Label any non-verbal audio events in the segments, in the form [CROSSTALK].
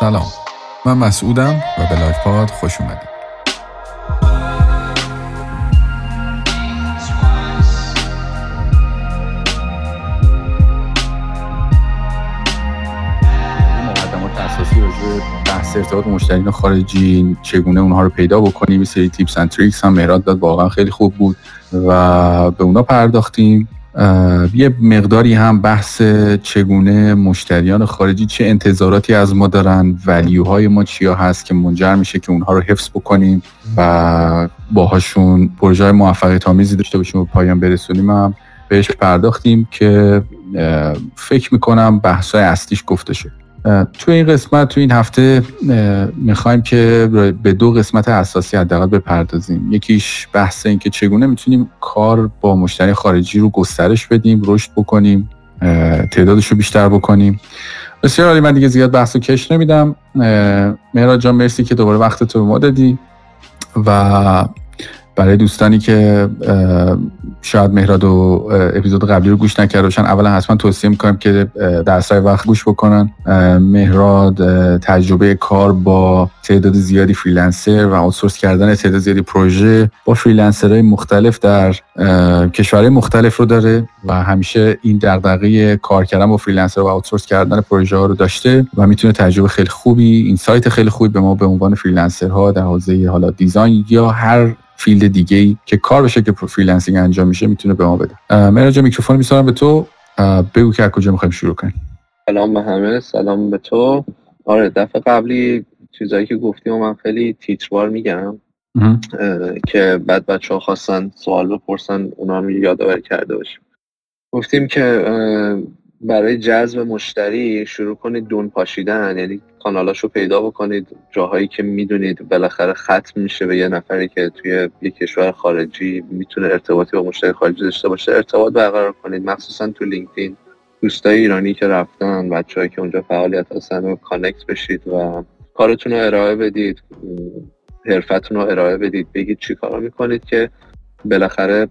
سلام. من مسعودم و به لایو پاد خوش اومدید. بحث ارتباط مشتریان خارجی چگونه اونها رو پیدا بکنیم سری tips and tricks هم مهراد داد واقعا خیلی خوب بود و به اونا پرداختیم. یه مقداری هم بحث چگونه مشتریان خارجی چه انتظاراتی از ما دارن ولیوهای ما چیا هست که منجر میشه که اونها رو حفظ بکنیم و باهاشون پروژه موفقیت آمیزی داشته باشیم و پایان برسونیم. هم بهش پرداختیم که فکر می‌کنم بحثای اصلیش گفته شد تو این قسمت تو این هفته می‌خوایم که به دو قسمت اساسی حداقل بپردازیم. یکیش بحث این که چگونه می‌تونیم کار با مشتری خارجی رو گسترش بدیم رشد بکنیم تعدادش رو بیشتر بکنیم. بسیار عالی من دیگه زیاد بحث رو کش نمیدم. مهراد جان مرسی که دوباره وقت تو به ما دادی و برای دوستانی که شاید مهراد و اپیزود قبلی رو گوش نکرده باشن اولا حتما توصیه می‌کنم که در سر وقت گوش بکنن. مهراد تجربه کار با تعداد زیادی freelancer و outsource کردن تعداد زیادی پروژه با freelancer های مختلف در کشورهای مختلف رو داره و همیشه این دغدغه کار کردن با freelancer و outsource کردن پروژه ها رو داشته و می‌تونه تجربه خیلی خوبی insight خیلی خوبی به ما به عنوان freelancer ها در حوزه حالا design یا هر field دیگه ای که کار بشه که freelancing انجام میشه می‌تونه به ما بده. مهراد جان میکروفون میسپارم به تو. بگو که از کجا می‌خوایم شروع کنیم. سلام به همه سلام به تو. آره دفعه قبلی چیزایی که گفتیم من خیلی تیتروار میگم. که بعد بچه ها خواستن سوال بپرسن اونا رو یادآوری کرده باشیم. گفتیم که برای جذب مشتری شروع کنید دون پاشیدن. یعنی کانالاشو پیدا بکنید جاهایی که می‌دونید بالاخره ختم میشه به یه نفری که توی یه کشور خارجی می‌تونه ارتباطی با مشتری خارجی داشته باشه. ارتباط برقرار کنید. مخصوصا تو لینکدین. دوستای ایرانی که رفتن بچههایی که اونجا فعالیت هستن و کانکت بشید و کارتون رو ارائه بدید. حرفتون رو ارائه بدید. بگید چی کار می‌کنید که بالاخره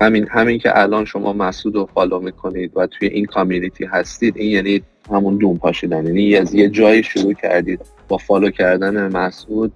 همین همین که الان شما مسعود رو follow می‌کنید و توی این community هستید این یعنی همون دون پاشیدن. یعنی از یه جایی شروع کردید با follow کردن مسعود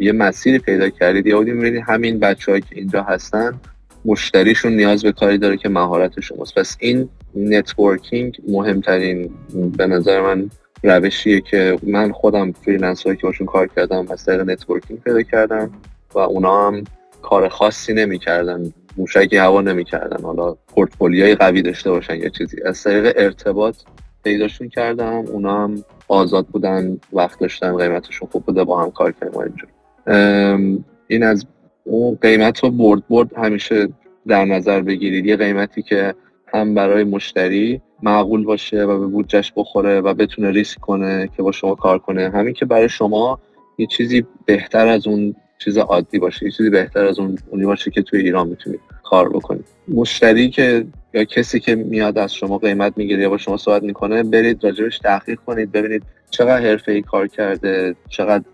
یه مسیری پیدا کردید. یا می‌بینید همین بچههایی که اینجا هستن مشتریشون نیاز به کاری داره که مهارت شماست. پس این networking مهمترین به نظر من روشیه که من خودم freelancer ایی که باشون کار کردم از طریق networking پیدا کردم و اونا هم کار خاصی نمی‌کردن موشکی هوا نمی‌کردن. حالا پورتفولیوی قوی داشته باشن یا چیزی. از طریق ارتباط پیداشون کردم اونا هم آزاد بودن وقت داشتن قیمتشون خوب بوده با هم کار کردیم این از اون قیمت رو برد برد همیشه در نظر بگیرید. یه قیمتی که هم برای مشتری معقول باشه و به بودجهش بخوره و بتونه ریسک کنه که با شما کار کنه. همین که برای شما یه چیزی بهتر از اون چیز عادی باشه یه چیزی بهتر از اون اونی باشه که توی ایران می‌تونید کار بکنید مشتری که یا کسی که میاد از شما قیمت می‌گیره یا با شما صحبت می‌کنه برید راجبش تحقیق کنید ببینید چقدر حرفه ای کار کرده چقدر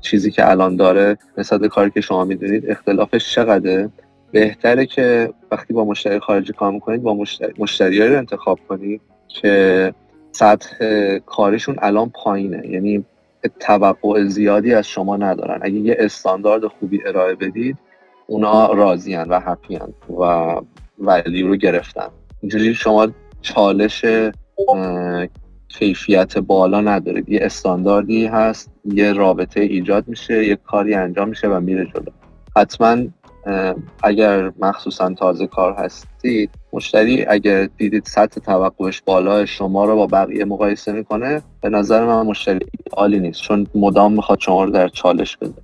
چیزی که الان داره نسبت کاری که شما می‌دونید اختلافش چقدره. بهتره که وقتی با مشتری خارجی کار می‌کنید با مشتری, مشتری رو انتخاب کنید که سطح کارشون الان پایینه. یعنی توقع زیادی از شما ندارن. اگه یه استاندارد خوبی ارائه بدید اونا راضیان و هپیان و ولی رو گرفتن. اینجوری شما چالش کیفیت بالا ندارید. یه استانداردی هست یه رابطه ایجاد میشه یه کاری انجام میشه و میره جلو. حتما اگر مخصوصا تازه کار هستید مشتری اگر دیدید سطح توقعش بالا شما رو با بقیه مقایسه می‌کنه به نظر من مشتری عالی نیست چون مدام می‌خواد شما رو در چالش بده.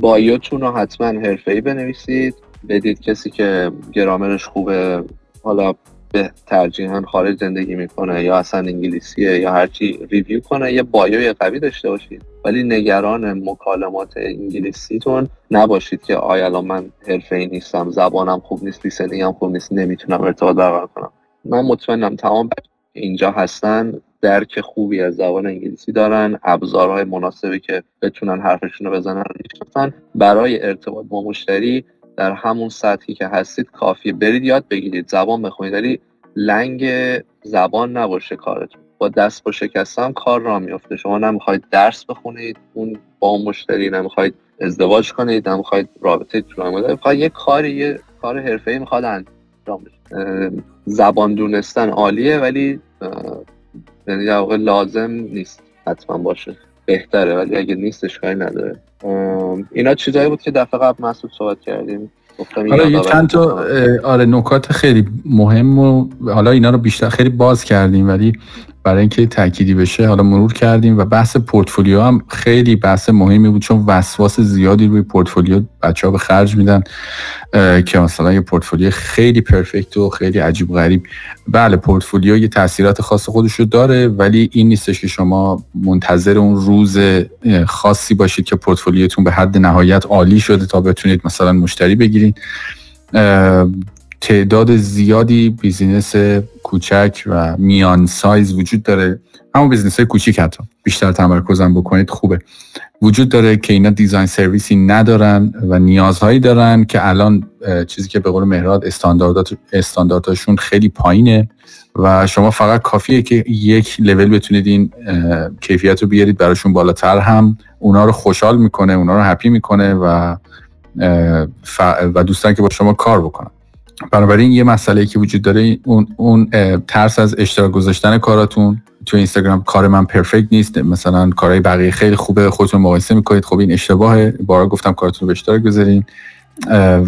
بایوتون رو حتما ای بنویسید بدید کسی که گرامرش خوبه حالا به ترجیحاً خارج زندگی می‌کنه یا اصلا انگلیسیه یا هرچی ریویو کنه یه بایوی قوی داشته باشید. ولی نگران مکالمات انگلیسیتون نباشید که آیا الان من حرفه ای نیستم زبانم خوب نیست لیسنینگ هم خوب نیست نمی‌تونم ارتباط برقرار کنم. من مطمئنم تمام اینجا هستن درک خوبی از زبان انگلیسی دارن ابزارهای مناسبی که بتونن حرفشون رو بزنن برای ارتباط با مشتری در همون سطحی که هستید کافیه. برید یاد بگیرید. زبان بخونید. ولی لنگ زبان نباشه کارتون. با دست با شکستم کار را میفته شما نمی‌خواید درس بخونید. اون با مشتری نمی‌خواید ازدواج کنید. نمی‌خواید رابطه طولانی یه کاری یه کار حرفه‌ای می‌خواد انجام زبان دونستن عالیه ولی یعنی لازم نیست حتما باشه. بهتره ولی اگه نیستش کاری نداره. اینا چیزایی بود که دفعه قبل مسعود صحبت کردیم. حالا یه چند تا آره نکات خیلی مهم و حالا اینا رو بیشتر خیلی باز کردیم ولی برای اینکه تأکیدی بشه حالا مرور کردیم و بحث پورتفولیو هم خیلی بحث مهمی بود چون وسواس زیادی روی پورتفولیو بچه ها به خرج میدن که مثلا یه پورتفولیو خیلی perfect و خیلی عجیب غریب. بله پورتفولیو یه تاثیرات خاص خودش رو داره ولی این نیستش که شما منتظر اون روز خاصی باشید که پورتفولیوتون به حد نهایت عالی شده تا بتونید مثلا مشتری بگیرید. تعداد زیادی business کوچک و میان سایز وجود داره. همون business های کوچیک حتی. بیشتر تمرکزم بکنید خوبه. وجود داره که اینا دیزاین سرویسی ندارن و نیازهایی دارن که الان چیزی که به قول مهراد استانداردات استاندارداشون خیلی پایینه و شما فقط کافیه که یک لول بتونید این کیفیت رو بیارید. براشون بالاتر هم. اونا رو خوشحال می‌کنه اونا رو هپی می‌کنه و و دوستان که با شما کار بکنن. بنابراین یه مسئله که وجود داره اون, اون ترس از اشتراک گذاشتن کاراتون. تو اینستاگرام کار من پرفکت نیست. مثلا کارهای بقیه خیلی خوبه خودتون مقایسه می‌کنید. خب این اشتباهه. بارا گفتم کارتون رو به اشتراک بذارین.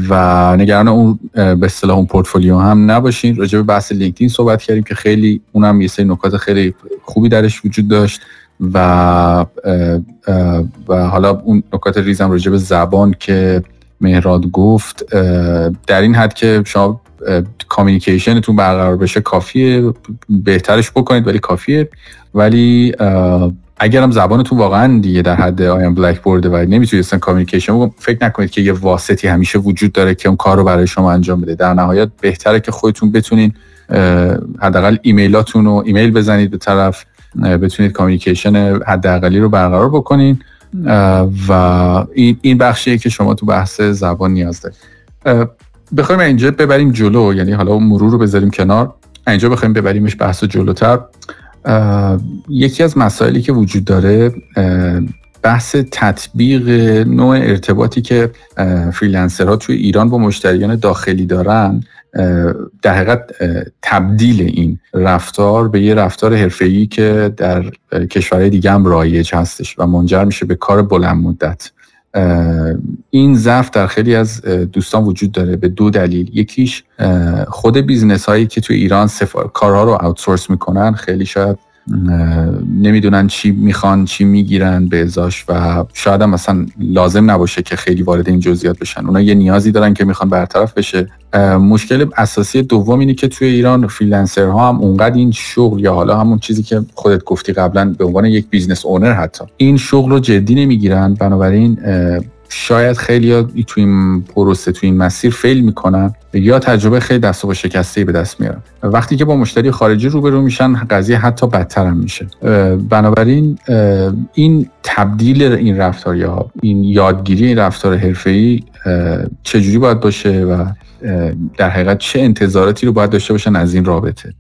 و نگران اون به اصطلاح اون پورتفولیو هم نباشین. راجع به بحث لینکدین صحبت کردیم که خیلی اونم یه سری نکات خیلی خوبی درش وجود داشت. و و حالا اون نکات ریزم راجع به زبان که مهراد گفت در این حد که شما communication تون برقرار بشه کافیه بهترش بکنید ولی کافیه. ولی اگرم زبانتون واقعا دیگه در حد I am blackboard ـه و نمی‌تونید اصلا communication فکر نکنید که یه واسطی همیشه وجود داره که اون کار رو برای شما انجام بده. در نهایت بهتره که خودتون بتونین حداقل ایمیلاتون رو ایمیل بزنید به طرف بتونید communication حداقلی رو برقرار بکنین. و این این بخشیه که شما تو بحث زبان نیاز دارید. بخوایم اینجا ببریم جلو یعنی حالا مرور رو بذاریم کنار. اینجا بخوایم ببریمش بحث جلوتر. یکی از مسائلی که وجود داره بحث تطبیق نوع ارتباطی که freelancer ها توی ایران با مشتریان داخلی دارن در حقیقت تبدیل این رفتار به یه رفتار حرفه‌ای که در کشورهای دیگه هم رایج هستش و منجر میشه به کار بلند مدت. این ضعف در خیلی از دوستان وجود داره. به دو دلیل. یکیش خود business هایی که توی ایران سفار کارها رو outsource می‌کنن خیلی شاید نمی‌دونن چی می‌خوان چی می‌گیرن به ازاش و شاید هم مثلا لازم نباشه که خیلی وارد این جزئیات بشن. اونا یه نیازی دارن که می‌خوان برطرف بشه. مشکل اساسی دوم اینه که توی ایران freelancer ها هم اونقدر این شغل یا حالا همون چیزی که خودت گفتی قبلا به عنوان یک business owner حتی این شغل رو جدی نمی‌گیرن. بنابراین شاید خیلی تو این پروسه تو این مسیر fail می‌کنن یا تجربه خیلی دست و پا شکسته به دست میارن. وقتی که با مشتری خارجی روبرو میشن قضیه حتی بدتر هم میشه بنابراین این تبدیل این رفتار یا این یادگیری این رفتار حرفه‌ای چجوری باید باشه و در حقیقت چه انتظاراتی رو باید داشته باشن از این رابطه؟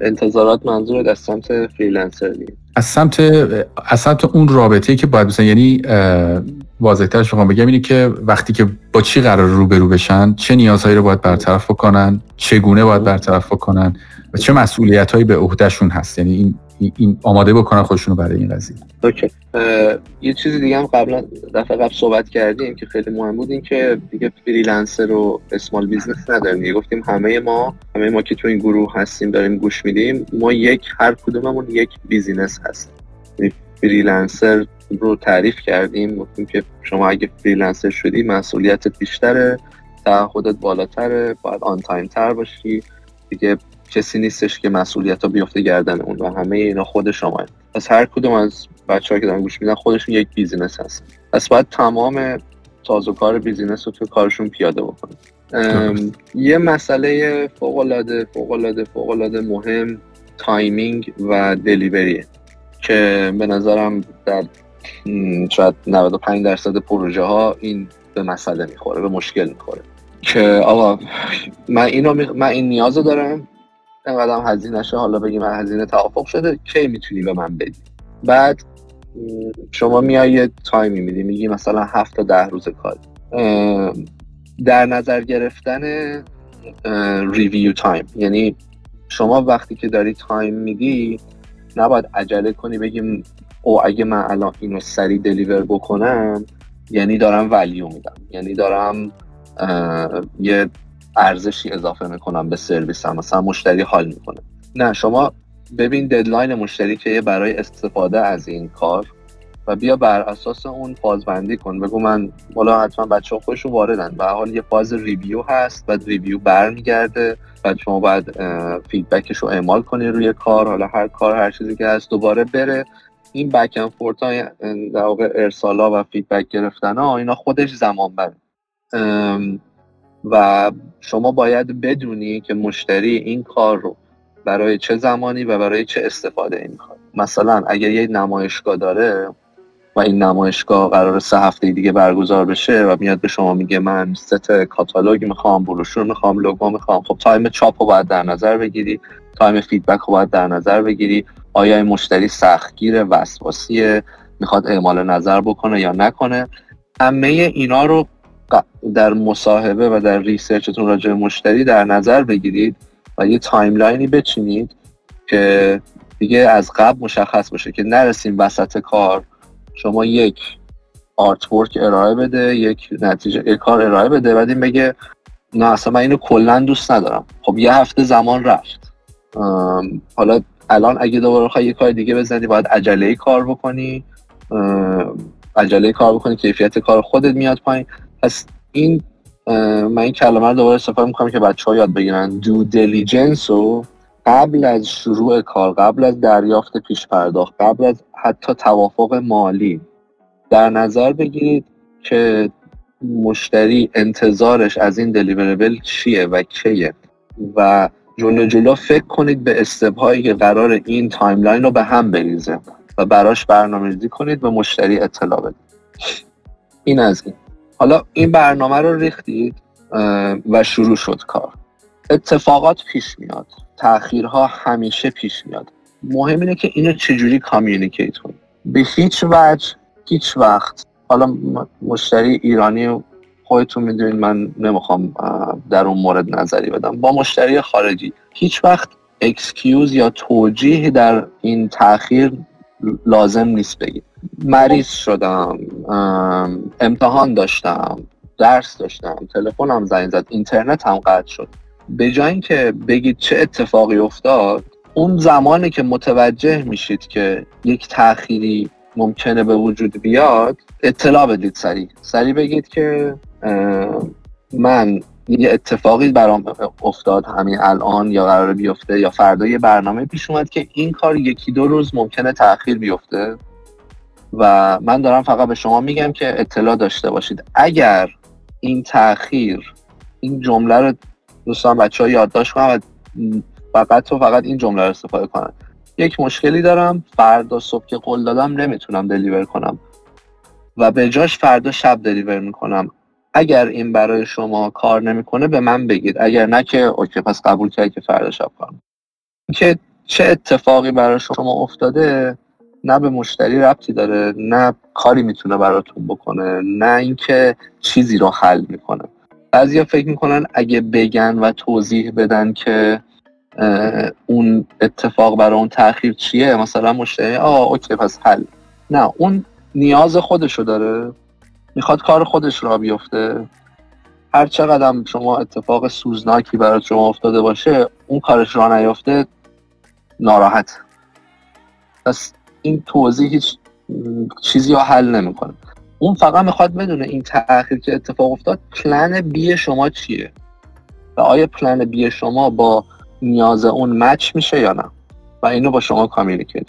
انتظارات منظور از سمت فریلنسر از سمت از سمت اون رابطه که باید مثلا یعنی واضحترش بخوام بگم اینه که وقتی که با چی قرار روبرو بشن چه نیازهایی رو باید برطرف بکنن چگونه باید برطرف بکنن و چه مسئولیت هایی به عهدهشون هست. یعنی این این آماده بکنن خودشون برای این قضیه. okay. یه چیزی دیگه هم قبلا دفعه قبل صحبت کردیم که خیلی مهم بود این که دیگه freelancer و small business نداریم دیگه. گفتیم همه ما همه ما که تو این گروه هستیم داریم گوش میدیم ما یک هر کدوممون یک business هست یعنی freelancer رو تعریف کردیم گفتیم که شما اگه freelancer شدی مسئولیتت بیشتره تعهدت بالاتره باید on time تر باشی. دیگه کسی نیستش که مسئولیت ها بیفته گردن اون و همه اینا خود شما. پس هر کدوم از بچه که دارن گوش میدن خودشون یک business هست پس باید تمام سازوکار business رو تو کارشون پیاده بکنن. یه مسئله فوق العاده فوق العاده فوق العاده مهم timing و delivery ه که به نظرم در شاید 95 درصد پروژه ها این به مسئله می‌خوره به مشکل می‌خوره. که آقا من اینو من این نیازو دارم. اینقدر هزینه شه حالا بگیم هزینه توافق شده کی می‌تونی به من بدی؟ بعد شما میای یه تایمی میدی میگی مثلا هفت تا ده روز کار. در نظر گرفتن review time یعنی شما وقتی که داری تایم میدی نباید عجله کنی بگیم او اگه من الان اینو سریع deliver بکنم یعنی دارم value میدم. یعنی دارم یه ارزشی اضافه می‌کنم به سرویس هم مثلا مشتری حال می‌کنه. نه شما ببین deadline مشتری که برای استفاده از این کار و بیا بر اساس اون فاز بندی کن. بگو من بالا حتما بچه خودشون واردن. به حال یه فاز review هست بعد review برمیگرده. بعد شما باید feedback ش رو اعمال کنی روی کار. حالا هر کار هر چیزی که هست دوباره بره. این back and forth در واقع ارسالا و feedback گرفتن ها اینا خودش زمان بره و شما باید بدونی که مشتری این کار رو برای چه زمانی و برای چه استفاده این می‌خواد. مثلا اگر یه نمایشگاه داره و این نمایشگاه قرار سه هفته دیگه برگزار بشه و میاد به شما میگه من ست کاتالوگ می‌خوام بروشور می‌خوام لوگو می‌خوام خب time چاپ رو باید در نظر بگیری time feedback رو باید در نظر بگیری. آیا این مشتری سختگیر وسواسیه می‌خواد اعمال نظر بکنه یا نکنه؟ همه اینا رو در مصاحبه و در research تون راجع به مشتری در نظر بگیرید و یه timeline ی بچینید که دیگه از قبل مشخص باشه که نرسیم وسط کار شما یک artwork ارائه بده یک نتیجه یک کار ارائه بده بعد این بگه نه اصلا من اینو کلا دوست ندارم. خب یه هفته زمان رفت. حالا الان اگه دوباره خواهی یه کار دیگه بزنی باید عجله کار بکنی. عجله کار بکنی کیفیت کار خودت میاد پایین. پس این من این کلمه رو دوباره استفاده می‌کنم که بچه ها یاد بگیرن. due diligence رو قبل از شروع کار قبل از دریافت پیش پرداخت قبل از حتی توافق مالی در نظر بگیرید که مشتری انتظارش از این deliverable چیه و کیه. و جلو جلو فکر کنید به استپ‌هایی که قرار این timeline رو به هم بریزه و براش برنامه‌ریزی کنید به مشتری اطلاع بدید. این از این. حالا این برنامه رو ریختید و شروع شد کار. اتفاقات پیش میاد. تاخیرها همیشه پیش میاد. مهم اینه که اینو چجوری کامیونیکیت کنید. به هیچ وجه هیچ وقت. حالا مشتری ایرانی خودتون می‌دونید من نمی‌خوام در اون مورد نظری بدم. با مشتری خارجی. هیچ وقت excuse یا توجیه در این تاخیر لازم نیست بگید. مریض شدم امتحان داشتم درس داشتم تلفنم زنگ زد اینترنت هم قطع شد. به جای اینکه بگید چه اتفاقی افتاد اون زمانی که متوجه میشید که یک تأخیری ممکنه به وجود بیاد اطلاع بدید سریع. سریع بگید که من یه اتفاقی برام افتاد همین الان یا قرار بیفته یا فردا یه برنامه پیش اومد که این کار یکی دو روز ممکنه تاخیر بیفته. و من دارم فقط به شما میگم که اطلاع داشته باشید. اگر این تاخیر این جمله رو دوستان بچه ها یادداشت کنن و فقط تو فقط این جمله رو استفاده کنن. یک مشکلی دارم. فردا صبح که قول دادم نمی‌تونم دلیور کنم. و به جاش فردا شب دلیور می‌کنم. اگر این برای شما کار نمی‌کنه به من بگید. اگر نه که اوکی پس قبول کردی که فردا شب کنم که چه اتفاقی برای شما افتاده نه به مشتری ربطی داره نه کاری می‌تونه براتون بکنه نه اینکه چیزی رو حل می‌کنه. بعضیا فکر می‌کنن اگه بگن و توضیح بدن که اون اتفاق برای اون تاخیر چیه؟ مثلا مشتری آه اوکی پس حل. نه اون نیاز خودشو داره. می‌خواد کار خودش را بیفته. هر چقدر شما اتفاق سوزناکی برای شما افتاده باشه اون کارش را نیفته ناراحت. پس این توضیح هیچ چیزی رو حل نمی‌کنه. اون فقط می‌خواد بدونه این تاخیر که اتفاق افتاد پلن بی شما چیه؟ و آیا پلن بی شما با نیاز اون مچ میشه یا نه؟ و اینو با شما communicate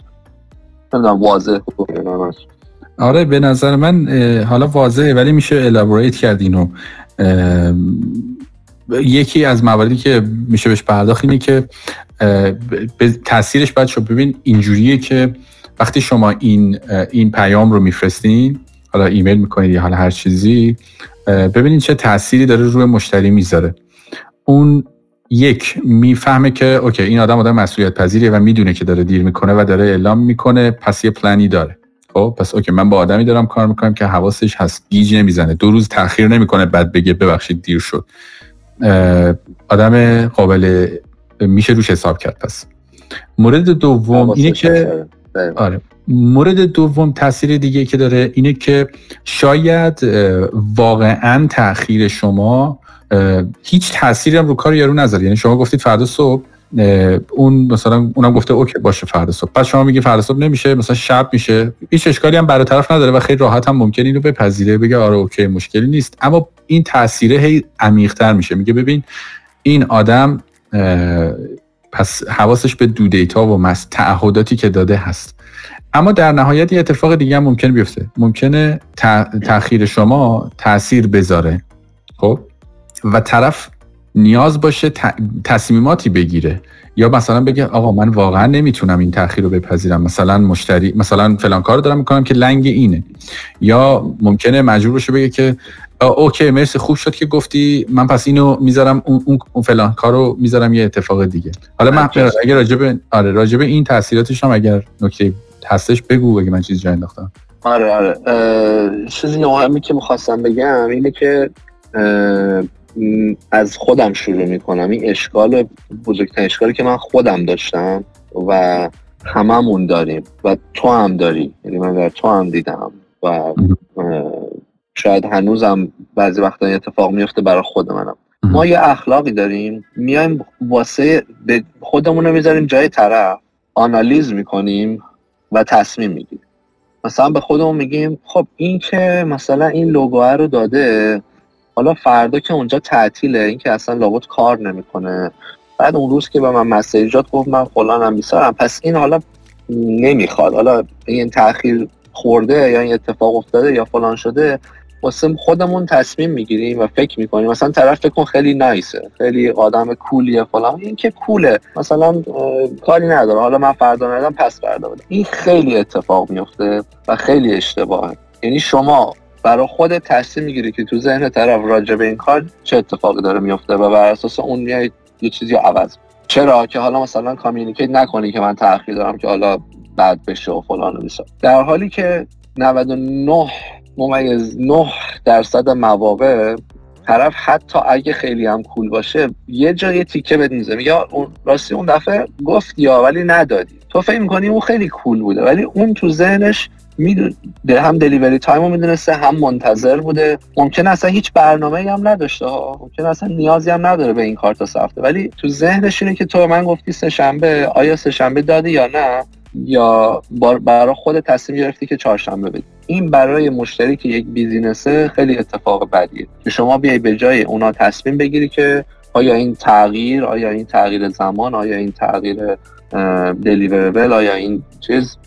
نمی‌دونم واضح آره به نظر من حالا واضحه ولی میشه elaborate کرد اینو. یکی از مواردی که میشه بهش پرداخت اینه که به تاثیرش باید شو ببین اینجوریه که وقتی شما این این پیام رو میفرستین حالا ایمیل می‌کنید یا حالا هر چیزی ببینید چه تأثیری داره روی مشتری می‌ذاره. اون یک می‌فهمه که okay این آدم آدم مسئولیت پذیریه و می‌دونه که داره دیر می‌کنه و داره اعلام می‌کنه پس یه پلنی داره. خب پس okay من با آدمی دارم کار می‌کنم که حواسش هست گیج نمی‌زنه. دو روز تاخیر نمی‌کنه بعد بگه ببخشید دیر شد. آدم قابل میشه روش حساب کرد پس. مورد دوم اینه که آره. مورد دوم تاثیر دیگه که داره اینه که شاید واقعا تاخیر شما هیچ تأثیری هم رو کار یارو نذاره. یعنی شما گفتید فردا صبح اون مثلا اونم گفته okay باشه فردا صبح. پس شما میگی فردا صبح نمیشه مثلا شب میشه. هیچ اشکالی هم برای طرف نداره و خیلی راحت هم ممکن اینو بپذیره بگه آره okay مشکلی نیست. اما این تاثیره هی عمیق‌تر میشه. میگه ببین این آدم پس حواسش به دو دیتا و مس تعهداتی که داده هست. اما در نهایت یه اتفاق دیگه هم ممکن بیفته. ممکنه تاخیر شما تاثیر بذاره. خب؟ و طرف نیاز باشه تصمیماتی بگیره. یا مثلا بگه آقا من واقعا نمی‌تونم این تاخیر رو بپذیرم. مثلا مشتری مثلا فلان کار دارم می‌کنم که لنگ اینه. یا ممکنه مجبور باشه بگه که اوکی مرسی خوب شد که گفتی. من پس اینو می‌ذارم اون, اون فلان کارو می‌ذارم یه اتفاق دیگه. حالا من اگر راجب آره راجب این تاثیراتش هم اگر نکته هستش بگو اگه من چیزی جای انداختم. آره آره. چیزی مهمی که می‌خواستم بگم اینه که از خودم شروع می‌کنم. این اشکال بزرگترین اشکالی که من خودم داشتم و هممون داریم و تو هم داری. یعنی من در تو هم دیدم و شاید هنوزم بعضی وقتا اتفاق میفته برای خود منم. ما یه اخلاقی داریم. میایم واسه خودمون رو می‌ذاریم جای طرف. آنالیز می‌کنیم و تصمیم می‌گیریم. مثلا به خودمون میگیم خب این که مثلا این لوگوه رو داده حالا فردا که اونجا تعطیله این که اصلا لابد کار نمی‌کنه. بعد اون روز که به من مسیجات گفت من فلانم بیسارم پس این حالا نمی‌خواد. حالا این تاخیر خورده یا این اتفاق افتاده یا فلان شده واسه خودمون تصمیم می‌گیریم و فکر می‌کنیم. مثلا طرف فکر کن خیلی نایسه خیلی آدم کولیه فلان. این که کوله. مثلا کاری نداره حالا من فردا ندم پس فردا بدم. این خیلی اتفاق میفته و خیلی اشتباهه. یعنی شما برای خود تصمیم می‌گیری که تو ذهن طرف راجع به این کار چه اتفاقی داره میفته و بر اساس اون میای یه چیزی عوض چرا؟ که حالا مثلا کامیونیکیت نکنی که من تاخیر دارم که حالا بعد بشه و فلان و در حالی که 99 ممیز 9 درصد مواقع طرف حتی اگه خیلی هم کول باشه یه جای تیکه بهت میزه یا اون راستی اون دفعه گفت یا ولی ندادی. تو فکر می‌کنی اون خیلی کول بوده ولی اون تو ذهنش میدون هم دلیوری تایم رو می‌دونسته هم منتظر بوده. ممکن اصلا هیچ برنامه هم نداشته ها. ممکن اصلا نیازی هم نداره به این کار تا سفته. ولی تو ذهنش اینه که تو من گفتی سه شنبه آیا سه شنبه دادی یا نه؟ یا برای خود تصمیم گرفتی که چهارشنبه بدی. این برای مشتری که یک business ه خیلی اتفاق بدیه. که شما بیای به جای اونا تصمیم بگیری که آیا این تغییر آیا این تغییر زمان آیا این تغییر deliverable آیا این چیز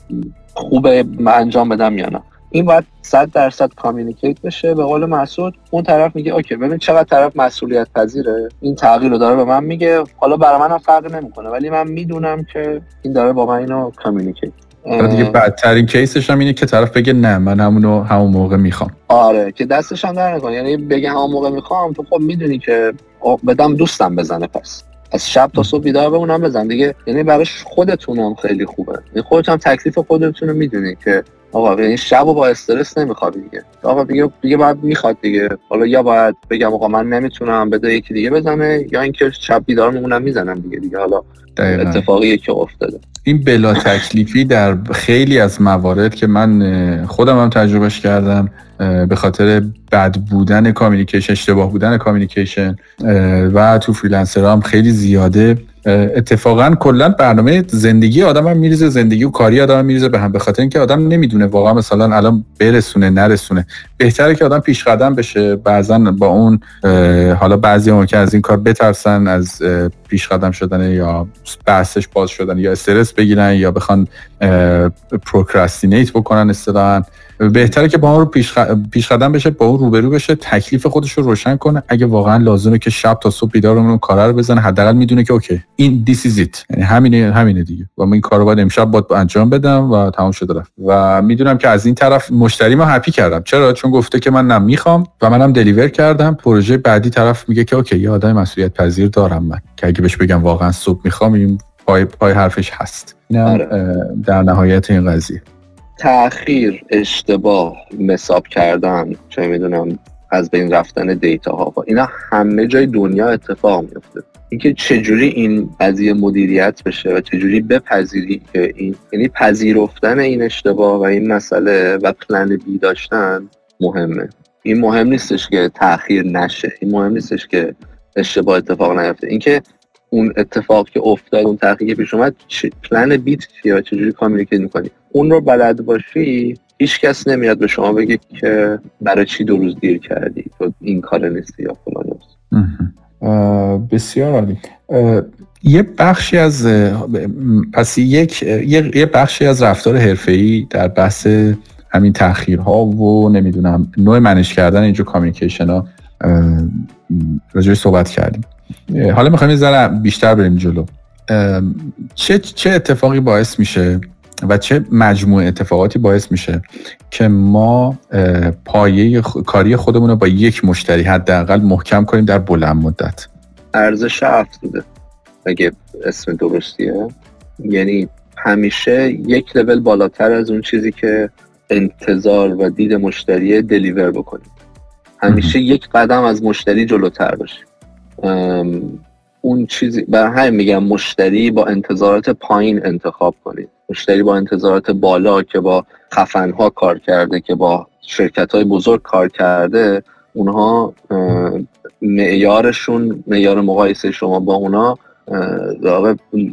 خوبه انجام بدم یا نه. این باید صد درصد communicate بشه. به قول مسعود اون طرف میگه okay ببین چقدر طرف مسئولیت پذیره. این تغییر رو داره به من میگه. حالا برای منم فرق نمی‌کنه ولی من می‌دونم که این داره با من اینو communicate دیگه بدترین کیسش هم اینه که طرف بگه نه من همونو همون موقع می‌خوام. آره که دستش هم در نکنه. یعنی بگه همون موقع می‌خوام تو خب می‌دونی که بدم دوستم بزنه پس. از شب تا صبح بیدار بمونم بزن. دیگه یعنی براش خودتونم خیلی خوبه. یعنی خودت هم تکلیف خودتون رو می‌دونی که آقا یعنی شب و با استرس نمیخوابی دیگه. آقا دیگه دیگه باید می‌خواد دیگه. حالا یا باید بگم آقا من نمی‌تونم بده یکی دیگه بزنه یا اینکه شب بیدار میمونم می‌زنم دیگه دیگه حالا اتفاقی که افتاده. این بلا تکلیفی در خیلی از موارد که من خودم هم تجربهش کردم به خاطر بد بودن communication اشتباه بودن communication و تو freelancer هم خیلی زیاده. اتفاقا کلا برنامه زندگی آدم هم میریزه زندگی و کاری آدم هم میریزه به هم به خاطر اینکه آدم نمی‌دونه واقعا مثلا الان برسونه نرسونه. بهتره که آدم پیش قدم بشه بعضا با اون حالا بعضی ممکن از این کار بترسن از پیش قدم شدن یا بحثش باز شدن یا استرس بگیرن یا بخوان procrastinate بکنن اصطلاحا. بهتره که با اون رو پیش, قدم بشه با اون روبرو بشه تکلیف خودش رو روشن کنه. اگه واقعا لازمه که شب تا صبح بیدار اون کار رو بزنه حداقل می‌دونه که okay این this is it یعنی همینه همینه دیگه. و من این کارو باید امشب باید انجام بدم و تمام شده رفت. و می‌دونم که از این طرف مشتری ما happy کردم. چرا؟ چون گفته که من نمی‌خوام و منم deliver کردم. پروژه بعدی طرف میگه که okay یه آدم مسئولیت پذیر دارم من. که اگه بهش بگم واقعا صبح می‌خوام این پای, پای حرفش هست. اینم آره. در نهایت این قضیه. تاخیر اشتباه مساب کردن چه می‌دونم از بین رفتن دیتا ها و اینا همه جای دنیا اتفاق میفته اینکه چجوری این قضیه مدیریت بشه و چجوری بپذیری که این یعنی پذیرفتن این اشتباه و این مسئله و پلن بی داشتن مهمه. این مهم نیستش که تاخیر نشه. این مهم نیستش که اشتباه اتفاق نیفته. اینکه اون اتفاق که افتاد اون تحقیقی پیش اومد پلن بی ت چیه چجوری communicate می‌کنی؟ اون رو بلد باشی هیچ کس نمیاد به شما بگه که برای چی دو روز دیر کردی؟ تو این کار نیستی یا فلان بسیار عالی. یه بخشی از پس یک یه بخشی از رفتار حرفه‌ای در بحث همین تاخیرها و نمی‌دونم نوع manage کردن اینجور communication ها راجع صحبت کردیم. حالا می‌خوایم یه ذره بیشتر بریم جلو. چه چه اتفاقی باعث میشه و چه مجموعه اتفاقاتی باعث میشه که ما پایه کاری خودمون رو با یک مشتری حداقل محکم کنیم در بلند مدت؟ ارزش افزوده اگه اسم درستیه. یعنی همیشه یک لول بالاتر از اون چیزی که انتظار و دید مشتری دلیور بکنیم. همیشه یک قدم از مشتری جلوتر باشیم. اون چیزی بر همین میگم مشتری با انتظارات پایین انتخاب کنید. مشتری با انتظارات بالا که با خفنها کار کرده که با شرکت های بزرگ کار کرده اونها معیارشون معیار مقایسه شما با اونا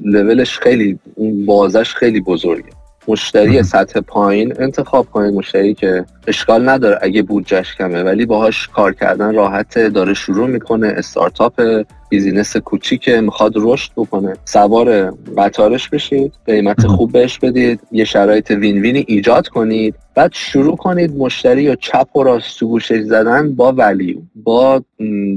لولش خیلی اون بازش خیلی بزرگه. مشتری سطح پایین انتخاب کنید مشتری که اشکال نداره. اگه بودجش کمه ولی باهاش کار کردن راحت داره شروع می‌کنه استارتاپ business کوچیکه می‌خواد رشد بکنه. سوار قطارش بشید قیمت خوب بهش بدید یه شرایط win-win ی ایجاد کنید. بعد شروع کنید مشتری رو چپ و راست تو گوشش زدن با value با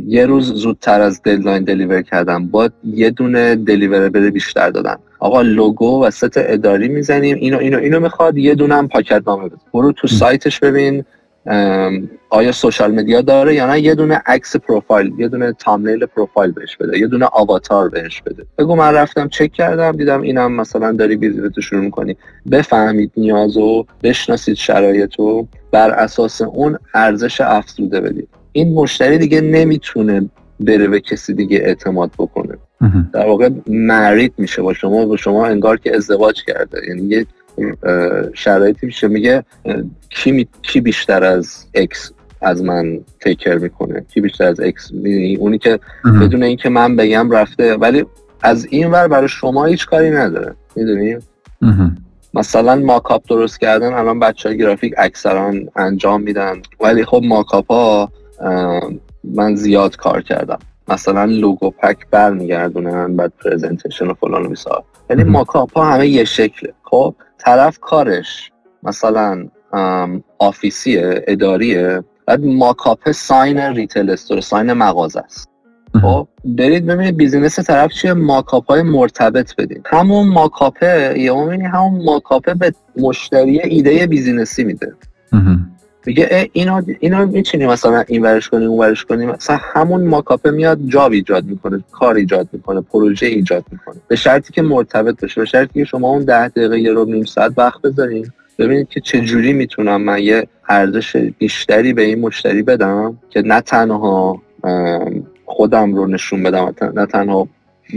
یه روز زودتر از deadline deliver کردن با یه دونه بده بیشتر دادن. آقا لوگو و ست اداری می‌زنیم اینو اینو اینو می‌خواد یه دونه هم پاکت نامه بده. برو تو سایتش ببین آیا social media داره یا نه؟ یه دونه عکس پروفایل یه دونه thumbnail profile بهش بده یه دونه avatar بهش بده. بگو من رفتم چک کردم دیدم اینم مثلا داری business شروع می‌کنی. بفهمید نیازو بشناسید شرایطو. بر اساس اون ارزش افزوده بدید این مشتری دیگه نمی‌تونه بره به کسی دیگه اعتماد بکنه. در واقع married میشه با شما با شما انگار که ازدواج کرده. یعنی یه شرایطی میشه. میگه کی, می... کی بیشتر از X از من take care می‌کنه؟ کی بیشتر از X اونی که بدون اینکه من بگم رفته. ولی از این ور برای شما هیچ کاری نداره. می‌دونی؟ مثلا mockup درست کردن الان بچه های گرافیک اکثرا انجام میدن. ولی خب mockup ها من زیاد کار کردم. مثلا logo pack برمیگردونن بعد presentation و فلان و بیسار. یعنی mockup ها همه یه شکله. خب؟ طرف کارش مثلا office یه اداریه بعد mockup sign retail store sign مغازه است. خب برید ببینید business طرف چیه mockup های مرتبط بدید همون mockup ه یا همون mockup ه به مشتری ایده business ی میده. میگه اینا اینا میچینیم مثلا این ورش کنیم اون ورش کنیم. مثلا همون mockup ه میاد job ایجاد می‌کنه کار ایجاد می‌کنه پروژه ایجاد می‌کنه. به شرطی که مرتبط باشه به شرطی که شما اون ده دقیقه رو نیم ساعت وقت بذارین. ببینید که چه جوری می‌تونم من یه ارزش بیشتری به این مشتری بدم که نه تنها خودم رو نشون بدم نه تنها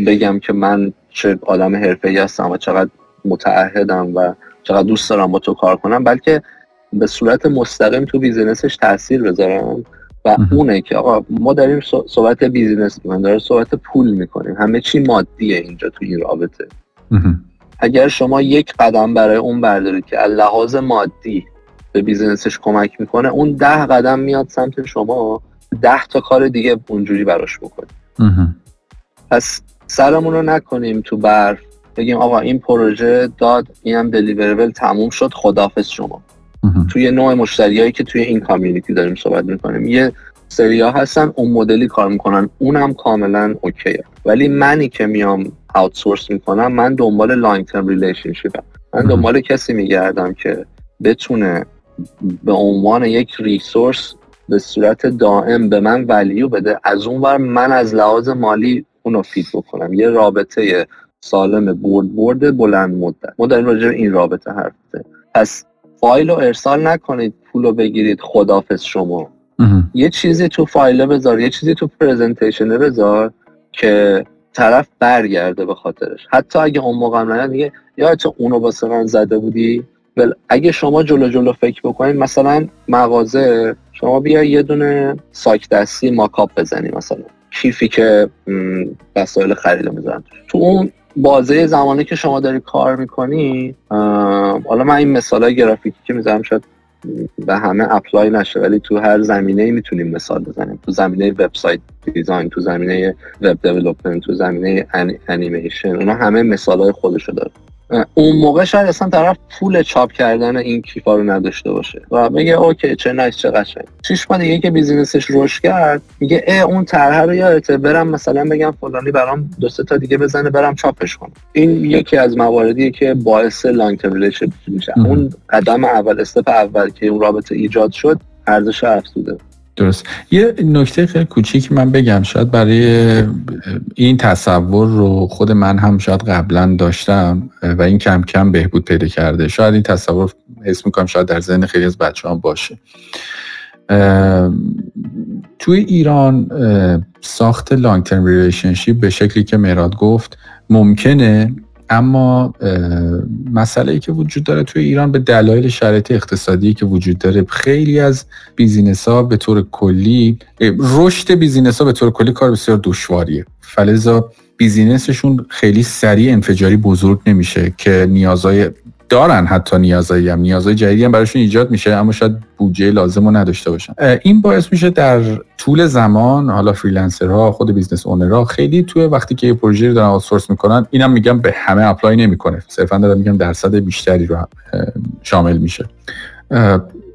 بگم که من چه آدم حرفه‌ای هستم و چقدر متعهدم و چقدر دوست دارم با تو کار کنم بلکه به صورت مستقیم تو business ش تاثیر بذارم و اونه که آقا ما داریم صحبت business می‌کنیم داریم صحبت پول می‌کنیم همه چی مادیه اینجا تو این رابطه. اگر شما یک قدم برای اون بردارید که لحاظ مادی به business ش کمک می‌کنه اون ده قدم میاد سمت شما ده تا کار دیگه اونجوری براش بکنیم پس سرمون رو نکنیم تو برف بگیم آقا این پروژه داد اینم deliverable تموم شد خدافز شما. توی نوع مشتریایی که توی این community داریم صحبت می‌کنیم. یه سریا هستن اون مدلی کار می‌کنن. اونم کاملا okay ه. ولی منی که میام outsource می‌کنم من دنبال long-term relationship م من دنبال کسی میگردم که بتونه به عنوان یک resource به صورت دائم به من value بده. از اون ور من از لحاظ مالی اونو feed بکنم. یه رابطه سالم برد برد بلند مدت. ما داریم راجع این رابطه حرف پس فایل رو ارسال نکنید پول رو بگیرید خدافز شما. یه چیزی تو فایل بذار یه چیزی تو presentation بذار که طرف برگرده به خاطرش. حتی اگه اون موقع نه دیگه یا تو اونو واسه من زده بودی؟ بل اگه شما جلو جلو فکر بکنید مثلا مغازه شما بیا یه دونه ساک دستی ماکاپ بزنی مثلا کیفی که وسایل خرید میزن تو اون بازه زمانی که شما داری کار می‌کنی حالا من این مثال گرافیکی که می‌زنم شاید به همه اپلای نشه ولی تو هر زمینه می‌تونیم مثال بزنیم. تو زمینه وبسایت design تو زمینه web development تو زمینه انیمیشن اونا همه مثال های خودشو داره اون موقع شاید اصلا طرف پول چاپ کردن این کیفا رو نداشته باشه و میگه okay چه nice چه قشنگ. شش ماه دیگه که business ش رشد کرد میگه اه اون طرح رو یادته برم مثلا بگم فلانی برام دو تا دیگه بزنه برم چاپش کنم این یکی از مواردیه که باعث long-term میشه. اون قدم اول step اول که اون رابطه ایجاد شد ارزش افزوده. درست. یه نکته خیلی کوچیک من بگم. شاید برای این تصور رو خود من هم شاید قبلا داشتم و این کم کم بهبود پیدا کرده. شاید این تصور حس می‌کنم شاید در ذهن خیلی از بچه هم باشه توی ایران ساخت long-term relationship به شکلی که مراد گفت ممکنه اما مسئله ای که وجود داره توی ایران به دلایل شرایط اقتصادی که وجود داره خیلی از business ها به طور کلی رشد business ها به طور کلی کار بسیار دشواریه. فلذا business شون خیلی سریع انفجاری بزرگ نمیشه که نیازهای دارن حتی نیازایی هم. نیازهای جدیدی هم براشون ایجاد میشه اما شاید بودجه لازم رو نداشته باشن. این باعث میشه در طول زمان حالا freelancer ها خود business owner ها خیلی توی وقتی که یه پروژه رو دارن outsource می‌کنن اینم میگم به همه apply نمی‌کنه. صرفا دارم میگم درصد بیشتری رو شامل میشه.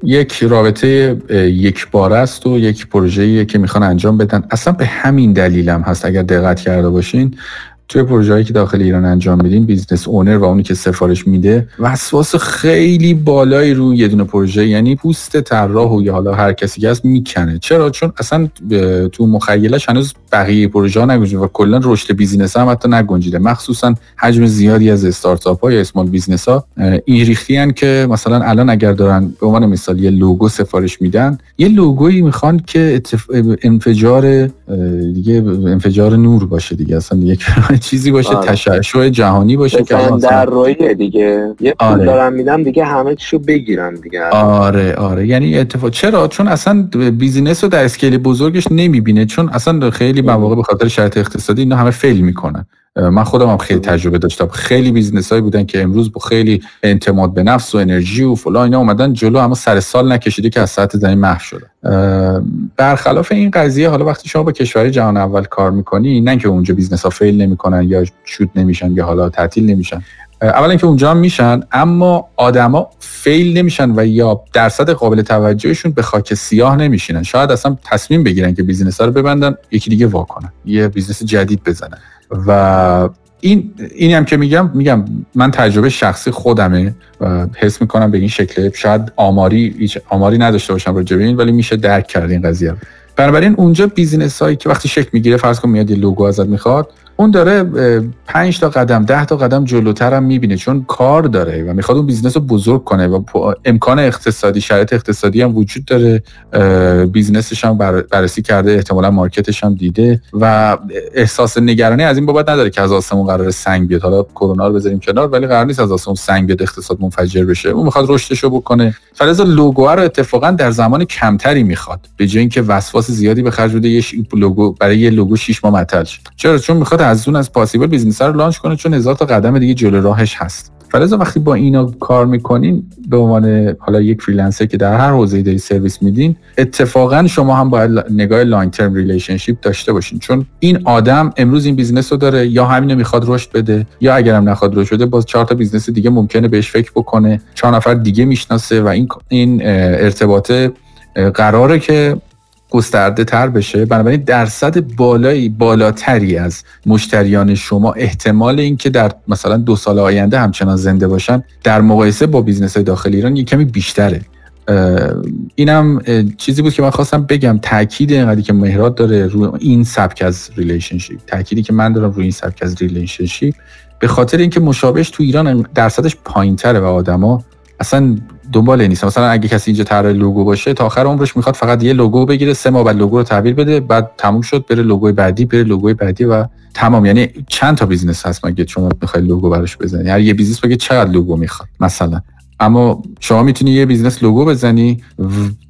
یک رابطه یک بار است و یک پروژه‌ای که می‌خوان انجام بدن. اصلا به همین دلیلم هست اگر دقت کرده باشین. توی پروژه‌ای که داخل ایران انجام میدیم business owner و اونی که سفارش میده وسواس خیلی بالایی رو یه دونه پروژه یعنی پوست طراح و یا حالا هر کسی که هست می‌کنه. چرا؟ چون اصلا تو مخیلش هنوز بقیه پروژه ها نگنجیده و کلا رشد business هم حتی نگنجیده. مخصوصا حجم زیادی از استارتاپ ها یا small business ها این ریختی که مثلا الان اگر دارن به عنوان مثال یه لوگو سفارش میدن یه لوگویی می‌خوان که انفجار دیگه انفجار نور باشه دیگه. اصلا یک [LAUGHS] چیزی باشه آره. تشعشع جهانی باشه که در رویه دیگه. یه پول آره. دارن میدم دیگه همه چیشو بگیرن دیگه. آره آره. یعنی اتفاق چرا؟ چون اصلا business رو در scale بزرگش نمی‌بینه. چون اصلا خیلی مواقع به خاطر شرایط اقتصادی اینا همه fail می‌کنن. من خودم هم خیلی تجربه داشتم. خیلی business هایی بودن که امروز با خیلی اعتماد به نفس و انرژی و فلان اینا اومدن جلو اما سر سال نکشیده که از ساحت زمین محو شده برخلاف این قضیه حالا وقتی شما با کشور جهان اول کار می‌کنی نه که اونجا business ها fail نمی‌کنن یا shut نمیشن یا حالا تعطیل نمیشن. اولا که اونجا هم میشن اما آدما fail نمیشن و یا درصد قابل توجهشون به خاک سیاه نمیشینن. شاید اصلا تصمیم بگیرن که بیزینس ها رو ببندن یکی دیگه واکنن یه business جدید بزنن. و این اینی هم که میگم میگم من تجربه شخصی خودمه حس می‌کنم به این شکله شاید آماری آماری نداشته باشم راجع این ولی میشه درک کرد این قضیه بنابراین اونجا بیزینس هایی که وقتی شکل می‌گیره فرض کن میاد یه لوگو ازت می‌خواد اون داره پنج تا قدم ده تا قدم جلوتر هم می‌بینه چون کار داره و می‌خواد اون business رو بزرگ کنه و امکان اقتصادی شرایط اقتصادی هم وجود داره business ش هم بررسی کرده احتمالا market ش هم دیده و احساس نگرانی از این بابت نداره که از آسمون قرار سنگ بیاد. حالا کرونا رو بذاریم کنار ولی قرار نیست از آسمون سنگ بیاد اقتصاد منفجر بشه. اون می‌خواد رشدش رو بکنه فلذا لوگو رو اتفاقا در زمان کمتری می‌خواد به جای اینکه وسواس زیادی به خرج بده یه لوگو برای یه لوگو 6 ماه معطل چرا؟ چون می‌خواد as soon as possible business رو launch کنه چون هزار تا قدم دیگه جلو راهش هست. فلذا وقتی با اینا کار می‌کنین به عنوان حالا یک freelancer که در هر حوزه‌ای داری سرویس میدین اتفاقا شما هم باید نگاه long term relationship داشته باشین. چون این آدم امروز این business رو داره یا همینو می‌خواد رشد بده یا اگرم نخواد رشد بده باز چهار تا business دیگه ممکنه بهش فکر بکنه. چهار نفر دیگه می‌شناسه و این این ارتباطه قراره که گسترده تر بشه. بنابراین درصد بالایی بالاتری از مشتریان شما احتمال اینکه در مثلا دو سال آینده همچنان زنده باشن در مقایسه با business های داخل ایران یک کمی بیشتره. اینم چیزی بود که من خواستم بگم. تاکید اینقدری که مهراد داره روی این سبک از relationship تاکیدی که من دارم روی این سبک از relationship به خاطر اینکه مشابهش تو ایران درصدش پایینتره و آدما اصلا دنبال نیست. مثلا اگه کسی اینجا طراح لوگو باشه تا آخر عمرش می‌خواد فقط یه لوگو بگیره سه ماه بعد لوگو رو تحویل بده بعد تموم شد بره لوگوی بعدی بره لوگوی بعدی و تمام. یعنی چند تا business هست مگه شما می‌خوای لوگو براش بزنی؟ هر یه business بگه چقدر لوگو می‌خواد مثلا. اما شما می‌تونی یه business لوگو بزنی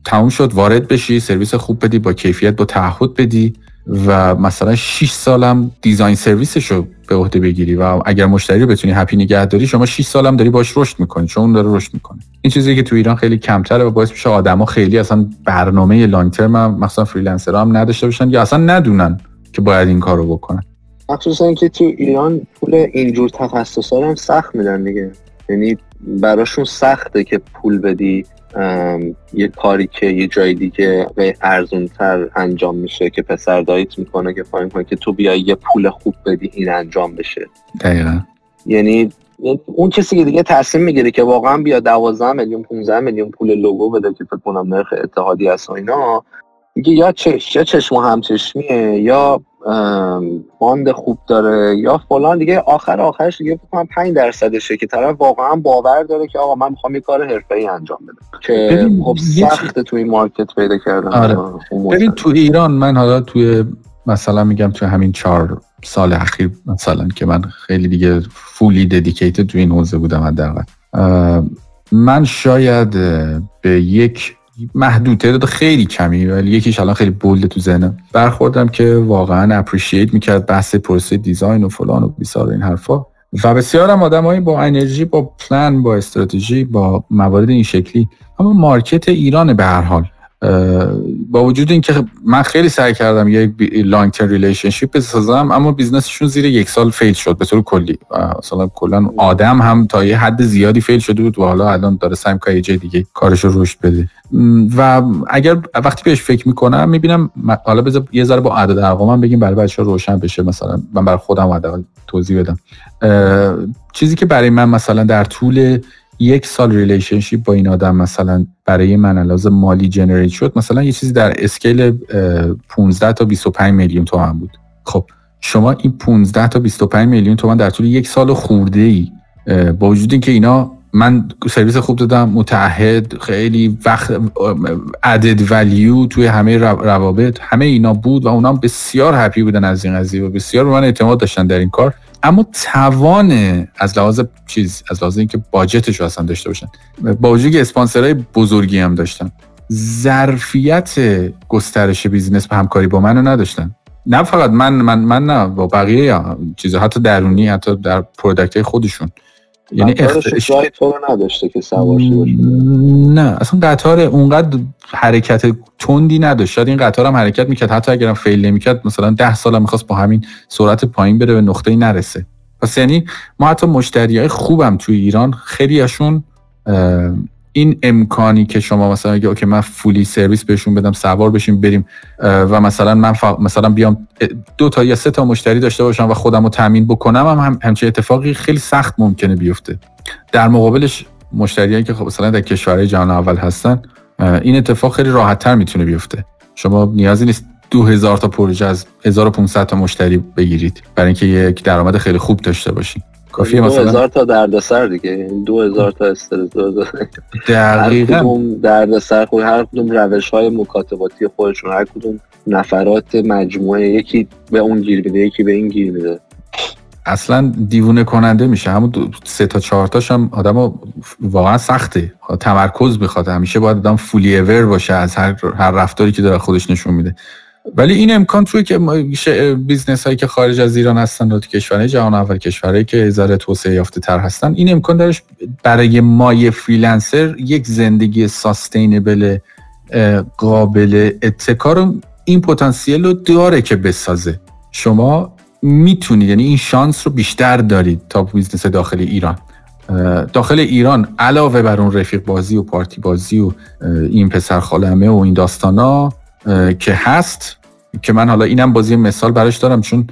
تموم شد وارد بشی سرویس خوب بدی با کیفیت با تعهد بدی. و مثلا 6 سالم design سرویسش رو به عهده بگیری و اگر مشتری رو بتونی happy نگه داری شما 6 سالم داری باش رشد می‌کنی چون داره رشد می‌کنه. این چیزی که تو ایران خیلی کمتره و باعث میشه آدما خیلی اصلا برنامه long term هم مثلا freelancer ها هم نداشته باشن یا اصلا ندونن که باید این کارو بکنن. مخصوصا که تو ایران پول اینجور تخصصا هم سخت میدن دیگه. یعنی براشون سخته که پول بدی. یه کاری که یه جای دیگه ارزون تر انجام میشه که پسر داییت می‌کنه که فاین کنه که تو بیای یه پول خوب بدی این انجام بشه. دقیقا. یعنی اون کسی که دیگه تصمیم می‌گیره که واقعا بیا 12 میلیون 15 میلیون پول لوگو بده که فکر کنم نرخ اتحادی هست و اینا میگه یا چش یا چشم همچشمیه یا باند خوب داره یا فلان دیگه. آخر آخرش دیگه فکر کنم 5 درصدشه که طرف واقعا باور داره که آقا من می‌خوام یه کار حرفه‌ای انجام بدم. که خب سخته توی market پیدا کردن. آره. ببین تو ایران من حالا توی مثلا میگم تو همین چهار سال اخیر مثلا که من خیلی دیگه فولی ددیکیتد تو این حوزه بودم حداقل. من شاید به یک محدود تعداد خیلی کمی ولی یکیش الان خیلی بولده تو ذهنم. برخوردم که واقعا اپریشیت می‌کرد بحث پروسه دیزاین و فلان و بیسار این حرفا. و بسیارم آدمایی با انرژی با پلان با استراتژی با موارد این شکلی اما market ایران به هر حال. با وجود اینکه من خیلی سعی کردم یک long term relationship بسازم اما business شون زیر یک سال fail شد به طور کلی. مثلا کلا آدم هم تا یه حد زیادی fail شده بود و حالا الان داره سعی می‌کنه یه جای دیگه کارش رو رشد بده. و اگر وقتی بهش فکر می‌کنم می‌بینم حالا بذار یه ذره با عدد ارقام بگیم برای بچه روشن بشه. مثلا من برای خودم حداقل توضیح بدم. چیزی که برای من مثلا در طول یک سال relationship با این آدم مثلا برای من لحاظ مالی generate شد مثلا یه چیزی در scale 15 تا 25 میلیون تومن بود. خب شما این 15 تا 25 میلیون تومن در طول یک سال خورده ای با وجود اینکه اینا من سرویس خوب دادم متعهد خیلی وقت added value توی همه روابط همه اینا بود و اونا بسیار happy بودن از این قضیه و بسیار به من اعتماد داشتن در این کار. اما توان از لحاظ چیز از لحاظ اینکه budget ش رو اصلا داشته باشن. با وجود که بزرگی هم داشتن. ظرفیت گسترش business به همکاری با منو نداشتن. نه فقط من من من نه با بقیه چیزا حتی درونی حتی در product خودشون. یعنی اختش... تو رو نداشته که سوارشی باشه. نه اصلا قطار اونقدر حرکت تندی نداشت. شاید این قطار هم حرکت می‌کرد. حتی اگرم fail نمی‌کرد مثلا ده سال می‌خواست با همین سرعت پایین بره به نقطه نرسه. پس یعنی ما حتی مشتری های خوبم توی ایران خیلیشون این امکانی که شما مثلا اگه اوکی من فولی سرویس بهشون بدم سوار بشیم بریم و مثلا من مثلا بیام دو تا یا سه تا مشتری داشته باشم و خودم رو تامین بکنم هم, هم همچین اتفاقی خیلی سخت ممکنه بیفته. در مقابلش مشتریایی که خب مثلا در کشورهای جهان اول هستن این اتفاق خیلی راحت تر می‌تونه بیفته. شما نیازی نیست دو هزار تا پروژه از 1500 تا مشتری بگیرید برای اینکه یک درآمد خیلی خوب داشته باشید کافیه مثلا؟ دو هزار تا دردسر دیگه. دو هزار تا استرس دو دقیقا. هر کدوم دردسر خود هر کدوم روش های مکاتباتی خودشون هر کدوم نفرات مجموعه یکی به اون گیر میده یکی به این گیر میده. اصلا دیوونه کننده میشه. همون سه تا چهار تاش هم آدم واقعا سخته. تمرکز بخواد همیشه باید آدم فولی اور باشه از هر, هر رفتاری که داره خودش نشون میده. ولی این امکان توی که business هایی که خارج از ایران هستن و کشورهای جهان اول کشورهایی که ذره توسعه یافته تر هستن این امکان دارش برای مای freelancer یک زندگی sustainable قابل اتکا رو این پتانسیل رو داره که بسازه. شما می‌تونید یعنی این شانس رو بیشتر دارید تا business داخل ایران. داخل ایران علاوه بر اون رفیق بازی و پارتی بازی و این پسر خالمه و این داستانا که هست که من حالا اینم بازی مثال براش دارم چون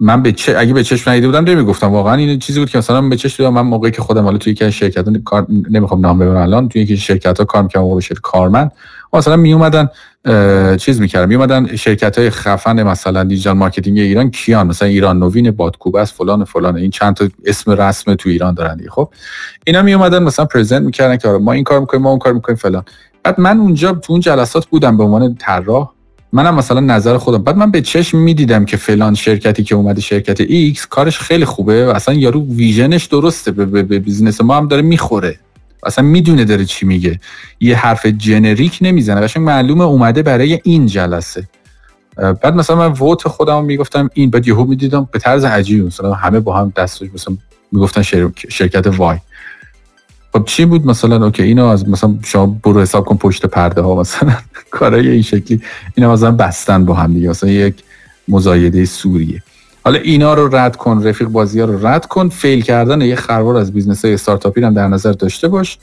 من به چه اگه به چشم ندیده بودم نمی‌گفتم. واقعا این چیزی بود که مثلا من به چشم دیدم من موقعی که خودم حالا توی یکی از شرکت کار نمی‌خوام نام ببرم الان توی یکی شرکت ها کار می‌کردم موقع شرکت کارمند. مثلا می اومدن چیز می‌کردم. می اومدن شرکت های خفن مثلا digital marketing ایران کیان مثلا ایران نوین بادکوب است فلان فلان. این چند تا اسم رسم تو ایران دارن خب. اینا می اومدن مثلا present می‌کردن که آره، ما این کار می‌کنیم ما اون کار می‌کنیم فلان. بعد من اونجا تو اون جلسات بودم به عنوان طراح. منم مثلا نظر خودم بعد من به چشم می‌دیدم که فلان شرکتی که اومده شرکت X کارش خیلی خوبه و اصلا یارو vision ش درسته به, به, business ما هم داره می‌خوره. اصلا می‌دونه داره چی میگه. یه حرف generic نمی‌زنه. قشنگ معلومه اومده برای این جلسه. بعد مثلا من vote خودم می‌گفتم این بعد یهو می‌دیدم به طرز عجیبی مثلا همه با هم دستش مثلا می‌گفتن شرکت وای. خب چی بود مثلا؟ okay اینو از مثلا شما برو حساب کن پشت پرده ها مثلا. [LAUGHS] کارای این شکلی. اینا مثلا بستن با هم دیگه. مثلا یک مزایده صوریه. حالا اینا رو رد کن رفیق بازی ها رو رد کن. fail کردن یه خروار از business های استارتاپی هم در نظر داشته باش.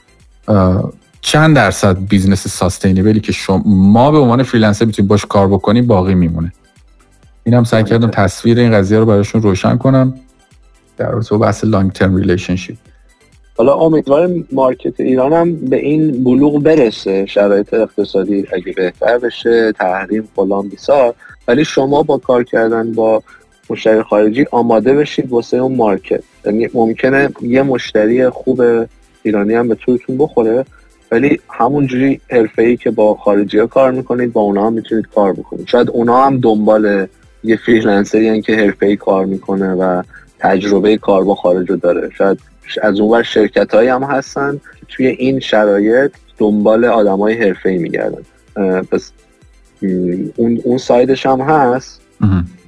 چند درصد business sustainable ی که شما ما به عنوان freelancer می‌تونیم باش کار بکنیم باقی میمونه. اینم سعی کردم تصویر این قضیه رو براشون روشن کنم. در رابطه بحث long term relationship حالا امیدوارم market ایران هم به این بلوغ برسه شرایط اقتصادی اگه بهتر بشه تحریم فلان بیسار. ولی شما با کار کردن با مشتری خارجی آماده بشید واسه اون market. یعنی ممکنه یه مشتری خوب ایرانی هم به تورتون بخوره ولی همونجوری ای که با خارجی ها کار می‌کنید با اونا هم می‌تونید کار بکنید. شاید اونا هم دنبال یه freelancer ی که ای کار می‌کنه و تجربه کار با خارج داره. شاید از اونور شرکت هایی هم هستن. توی این شرایط دنبال آدم های حرفه ای میگردن پس اون, اون side ش هم هست.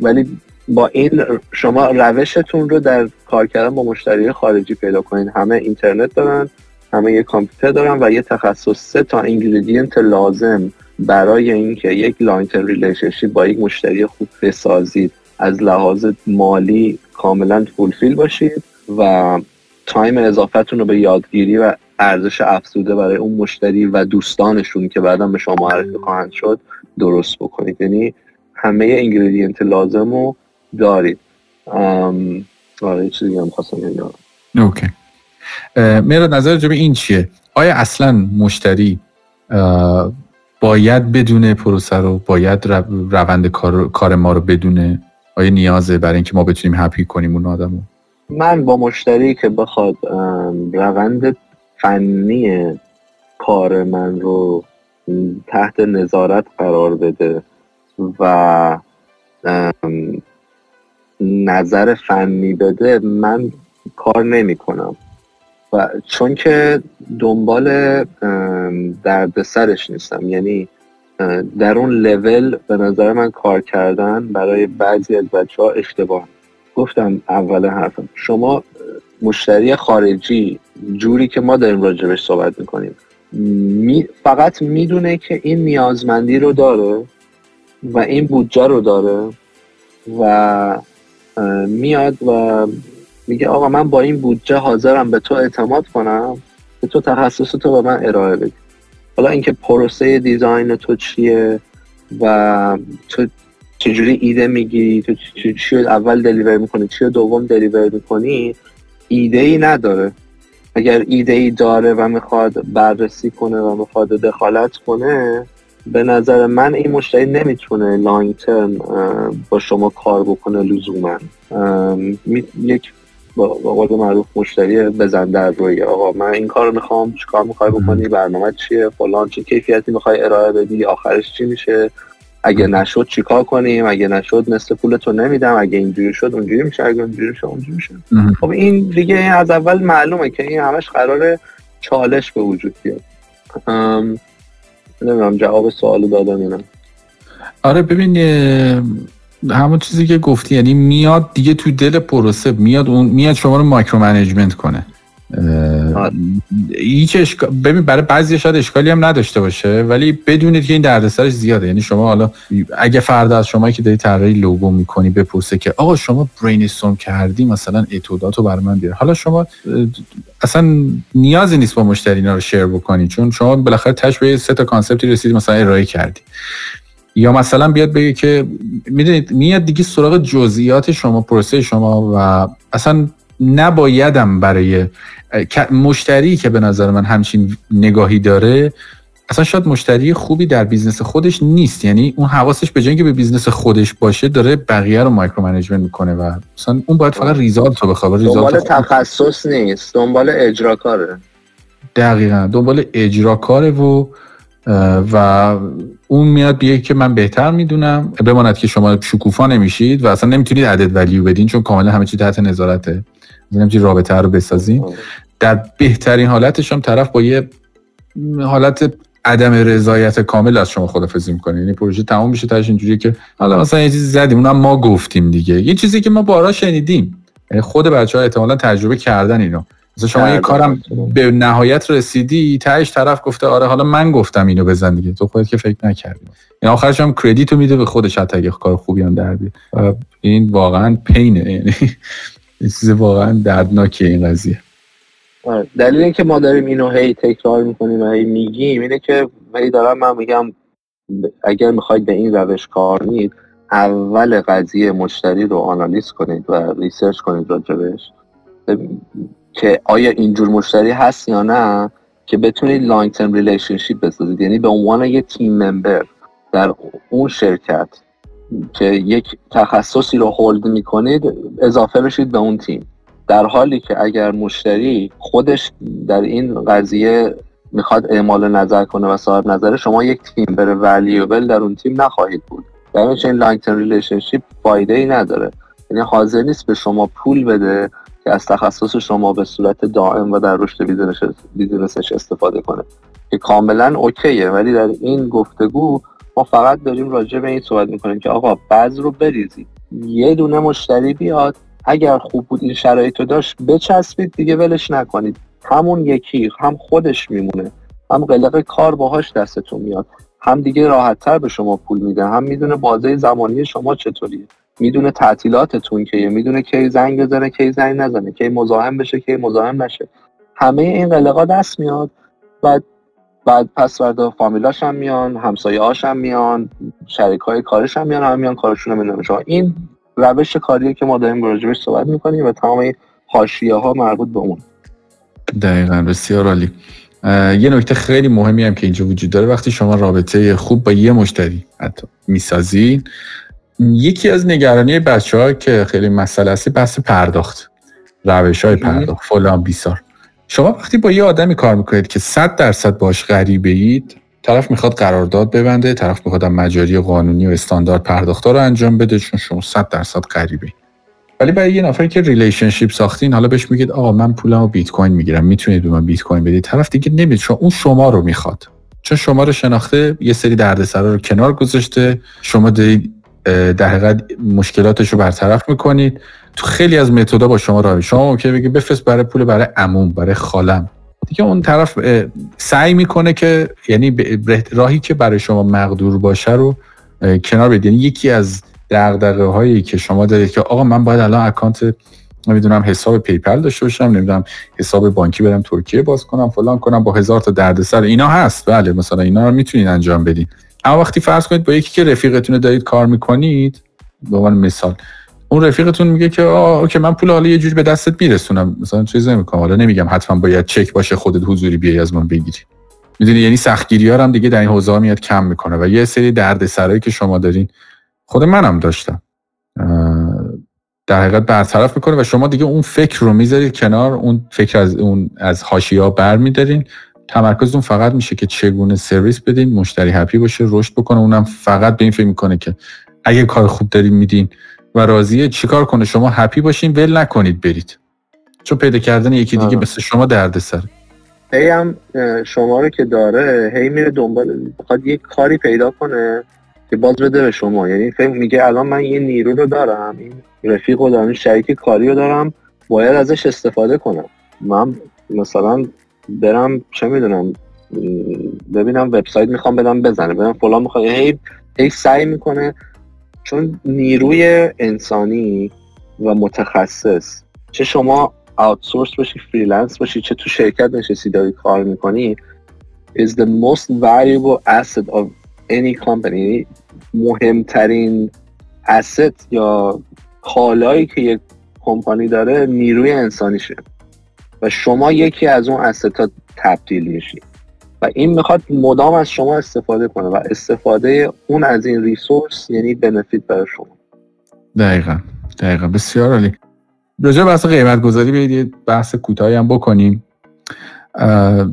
ولی با این شما روشتون رو در کار کردن با مشتری خارجی پیدا کنید همه اینترنت دارن همه یه کامپیوتر دارن و یه تخصص سه تا ingredient لازم برای اینکه یک long term relationship با یک مشتری خوب بسازید. از لحاظ مالی کاملا fulfill باشید و time اضافتون رو به یادگیری و ارزش افزوده برای اون مشتری و دوستانشون که بعدا به شما معرفی خواهند شد درست بکنید. یعنی همه ingredient لازم رو دارید. آره چیزی هم خواستم اوکی. میرا نظر جبه این چیه؟ آیا اصلا مشتری باید بدونه پروسه رو؟ باید روند کار, کار ما رو بدونه؟ آیا نیازه برای اینکه ما بتونیم هپی کنیم اون آدم من با مشتری که بخواد روند فنی کار من رو تحت نظارت قرار بده و نظر فنی بده من کار نمی کنم و چون که دنبال درد سرش نیستم یعنی در اون لول به نظر من کار کردن برای بعضی از بچه ها اشتباه گفتم اول حرفم. شما مشتری خارجی جوری که ما داریم راجبش صحبت می‌کنیم می فقط می‌دونه که این نیازمندی رو داره و این بودجه رو داره و میاد و میگه آقا من با این بودجه حاضرم به تو اعتماد کنم که تو تخصص تو به من ارائه بدی. حالا اینکه پروسه دیزاین تو چیه و تو چجوری ایده می‌گیری؟ تو چی اول دلیور می‌کنی؟ چی دوم دلیور می‌کنی؟ ایده ای نداره. اگر ایده ای داره و می‌خواد بررسی کنه و می‌خواد دخالت کنه به نظر من این مشتری نمی‌تونه لانگ ترم با شما کار بکنه لزوما. یک با قول معروف مشتری بزن در روی. آقا من این کار می‌خوام چیکار می‌خوای بکنی؟ برنامه چیه؟ فلان چه کیفیتی می‌خوای ارائه بدی؟ آخرش چی میشه؟ اگه نشد چیکار کنیم؟ اگه نشد مثل پولتو نمیدم. اگه اینجوری شد اونجوری میشه. اگه اونجوری شد اونجوری میشه. خب این دیگه از اول معلومه که این همش قرار چالش به وجود بیاد. نمی‌دونم جواب سوال دادم نه. آره ببین همون چیزی که گفتی یعنی میاد دیگه تو دل پروسه میاد اون میاد شما رو micro management کنه. هیچ اشکال ببین برای بعضی شاید اشکالی هم نداشته باشه ولی بدونید که این دردسرش زیاده. یعنی شما حالا اگه فردا از شما که داری طراحی لوگو می‌کنی بپرسه که آقا شما brainstorm کردی مثلا اتودات رو برای من بیار. حالا شما اصلا نیازی نیست با مشتری اینا رو share بکنی چون شما بالاخره تهش به سه تا concept ی رسیدی مثلا ارائه کردی. یا مثلا بیاد بگه که می‌دونید میاد دیگه سراغ جزئیات شما پروسه شما و اصلا نبایدم برای مشتری که به نظر من همچین نگاهی داره اصلا شاید مشتری خوبی در business خودش نیست. یعنی اون حواسش به جنگ به business خودش باشه داره بقیه رو micro management می‌کنه و مثلا اون باید فقط ریزالت رو بخواد. دنبال تخصص نیست دنبال اجرا کاره دقیقا دنبال اجرا کاره و و اون میاد بیه که من بهتر می‌دونم. بماند که شما شکوفا نمیشید و اصلا نمی‌تونید عدد ولیو بدین چون کاملا همه چی تحت نظارته. نمی‌تونید رابطه رو بسازین در بهترین حالتش هم طرف با یه حالت عدم رضایت کامل از شما خدافظی می‌کنه. یعنی پروژه تمام میشه تاش اینجوریه که حالا مثلا یه چیزی زدیم اونم ما گفتیم دیگه. یه چیزی که ما بارا شنیدیم. یعنی خود بچه ها احتمالا تجربه کردن اینو. مثلا شما یه کارم به نهایت رسیدی تهش طرف گفته آره حالا من گفتم اینو بزن دیگه. تو خودت که فکر نکردی. این یعنی آخرش هم کردیتو میده به خودش حتی اگه کار خوبی هم در این واقعا پینه. یعنی چیز واقعا دردناکه این قضیه. آره. دلیل اینکه ما داریم اینو هی تکرار می‌کنیم و هی میگیم اینه که هی دارم من میگم اگر می‌خواید به این روش کار نید اول قضیه مشتری رو آنالیز کنید و research کنید راجع بهش. که آیا اینجور مشتری هست یا نه که بتونید long term relationship بسازید. یعنی به عنوان یه team member در اون شرکت که یک تخصصی رو hold می‌کنید اضافه بشید به اون تیم. در حالی که اگر مشتری خودش در این قضیه می‌خواد اعمال نظر کنه و صاحب نظر شما یک تیم ممبر valuable در اون تیم نخواهید بود. در این long term relationship فایده ای نداره. یعنی حاضر نیست به شما پول بده که از تخصص شما به صورت دائم و در رشد business ش استفاده کنه. که کاملا okay ه ولی در این گفتگو ما فقط داریم راجع به این صحبت می‌کنیم که آقا بعض رو بریزید. یه دونه مشتری بیاد اگر خوب بود این شرایط رو داشت بچسبید دیگه ولش نکنید. همون یکی هم خودش میمونه. هم قلق کار باهاش دستتون میاد. هم دیگه راحتتر به شما پول میده. هم می‌دونه بازه زمانی شما چطوریه. می‌دونه تعطیلاتتون که می‌دونه کی زنگ بزنه کی زنگ نزنه. کی مزاحم بشه کی مزاحم نشه. همه این قلقا دست میاد. بعد بعد پس فردا فامیلاش هم میان همسایه هاش هم میان شریک های کارش هم میان هم میان کارشون رو شما این روش کاریه که ما داریم راجبش صحبت می‌کنیم و تمام حاشیه ها مربوط به اون. دقیقا بسیار عالی. یه نکته خیلی مهمی هم که اینجا وجود داره. وقتی شما رابطه خوب با یه مشتری حتی می‌سازین یکی از نگرانی بچه ها که خیلی مسئله هستی بحث پرداخت. روش های پرداخت. فلان بیسار. شما وقتی با یه آدمی کار می‌کنید که صد درصد باش غریبه اید طرف می‌خواد قرارداد ببنده طرف می‌خواد مجاری قانونی و استاندارد پرداخت رو انجام بده چون شما صد درصد غریبه ولی برای یه نفری که relationship ساختین حالا بهش میگید آقا من پولمو بیت کوین می‌گیرم می‌تونید به من بیت کوین بدید. طرف دیگه نمیده چون اون شما رو می‌خواد. چون شما رو شناخته یه سری دردسرا رو کنار گذاشته شما دارید در حقیقت مشکلاتش رو برطرف می‌کنید. تو خیلی از method ا با شما راه شما ممکنه بگی بفرست برای پول برای عموم برای خالم. دیگه اون طرف سعی می‌کنه که یعنی راهی که برای شما مقدور باشه رو کنار بدید یعنی یکی از دغدغه هایی که شما دارید که آقا من باید الان اکانت نمی‌دونم حساب پی‌پل داشته باشم نمی‌دونم حساب بانکی برم ترکیه باز کنم فلان کنم با هزار تا دردسر اینا هست. بله مثلا اینا رو می‌تونید انجام بدید اما وقتی فرض کنید با یکی که رفیقتون دارید کار می‌کنید به عنوان مثال اون رفیقتون میگه که آه okay من پول حالا یه جوری به دستت میرسونم. مثلا چیز نمی‌کنم. حالا نمیگم حتما باید چک باشه خودت حضوری بیای از من بگیری. می‌دونی؟ یعنی سختگیری ها هم دیگه در این حوزه میاد کم می‌کنه و یه سری دردسرایی که شما دارین خود منم داشتم. در حقیقت برطرف می‌کنه و شما دیگه اون فکر رو می‌ذارید کنار اون فکر از اون از حاشیه برمیدارین تمرکزتون فقط میشه که چگونه سرویس بدین مشتری هپی باشه رشد بکنه. اونم فقط به این فکر می‌کنه که اگه کار خوب دارین میدین و راضیه چیکار کنه؟ شما هپی باشین ول نکنید برید. چون پیدا کردن یکی دیگه مثل شما درد سر هی هم شما رو که داره هی میره دنبال بخواد یه کاری پیدا کنه که باز بده به شما. یعنی فکر میگه الان من یه نیرو رو دارم این رفیق رو دارم شریک کاری رو دارم باید ازش استفاده کنم. من مثلا برم چه می‌دونم ببینم وبسایت می‌خوام بدم بزنه. بدم فلان می‌خوام هی هی سعی می‌کنه. چون نیروی انسانی و متخصص چه شما outsource باشی freelance باشی چه تو شرکت نشستی داری کار می‌کنی is the most valuable asset of any company. یعنی مهمترین asset یا کالایی که یک کمپانی داره نیروی انسانیشه. و شما یکی از اون ها تبدیل میشی. و این می‌خواد مدام از شما استفاده کنه و استفاده اون از این resource یعنی benefit برای شما. دقیقا. دقیقا. بسیار عالی. راجع بحث قیمت گذاری بیایید بحث کوتاهی هم بکنیم.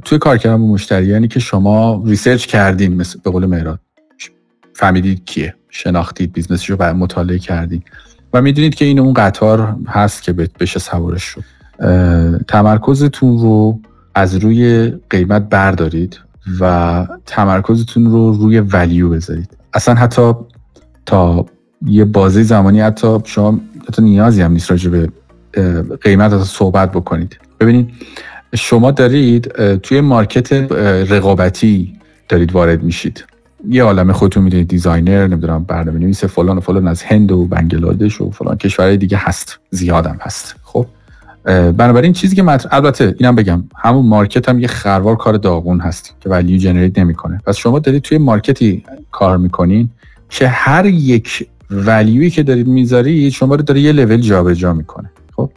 توی کار کردن با مشتری یعنی که شما research کردین مثل به قول مهراد. فهمیدید کیه. شناختید business ش رو مطالعه کردید و می‌دونید که این اون قطار هست که بشه سوارش شد. تمرکزتون رو از روی قیمت بردارید و تمرکزتون رو روی value بذارید. اصلا حتی تا یه بازه زمانی حتی شما حتی نیازی هم نیست راجع به قیمت حتی صحبت بکنید. ببینید شما دارید توی market رقابتی دارید وارد میشید. یه عالم خودتون می‌دونید designer نمی‌دونم برنامه نویس فلان و فلان از هند و بنگلادش و فلان کشورهای دیگه هست زیادم هست. خب؟ بنابراین چیزی که مطرح البته اینم بگم همون market هم یه خروار کار داغون هست که value generate نمی‌کنه. پس شما دارید توی market ی کار می‌کنین که هر یک value ی که دارید می‌ذارید شما رو داره یه لول جابجا می‌کنه. خب؟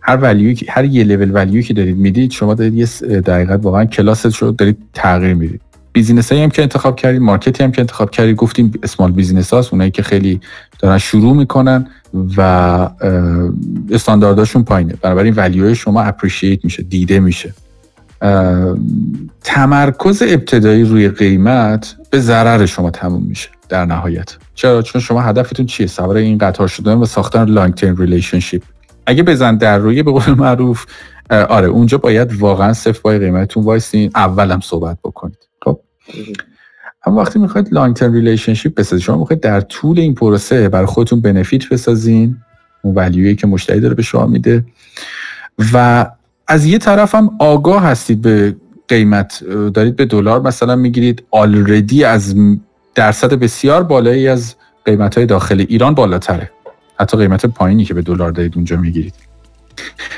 هر value ی هر یه لول ولیوی که دارید می‌دید شما دارید یه دقیقت واقعا کلاس رو دارید تغییر می‌دید. business هایی هم که انتخاب کردید market ی هم که انتخاب کردید گفتیم small business هاست اونایی که خیلی دارن شروع می‌کنن. و استاندارداشون پایینه. بنابراین value شما appreciate میشه دیده میشه. تمرکز ابتدایی روی قیمت به ضرر شما تموم میشه در نهایت. چرا؟ چون شما هدفتون چیه؟ سوار این قطار شدن و ساختن long term relationship اگه بزن در روی به قول معروف آره اونجا باید واقعا صفر بای قیمتتون وایسین اولم صحبت بکنید. خب؟ اما وقتی می‌خواید long term relationship بسازید شما می‌خواید در طول این پروسه برای خودتون benefit بسازین اون value یی که مشتری داره به شما میده. و از یه طرف هم آگاه هستید به قیمت. دارید به دلار مثلا می‌گیرید آلردی از درصد بسیار بالایی از قیمت های داخل ایران بالاتره. حتی قیمت پایینی که به دلار دارید اونجا می‌گیرید.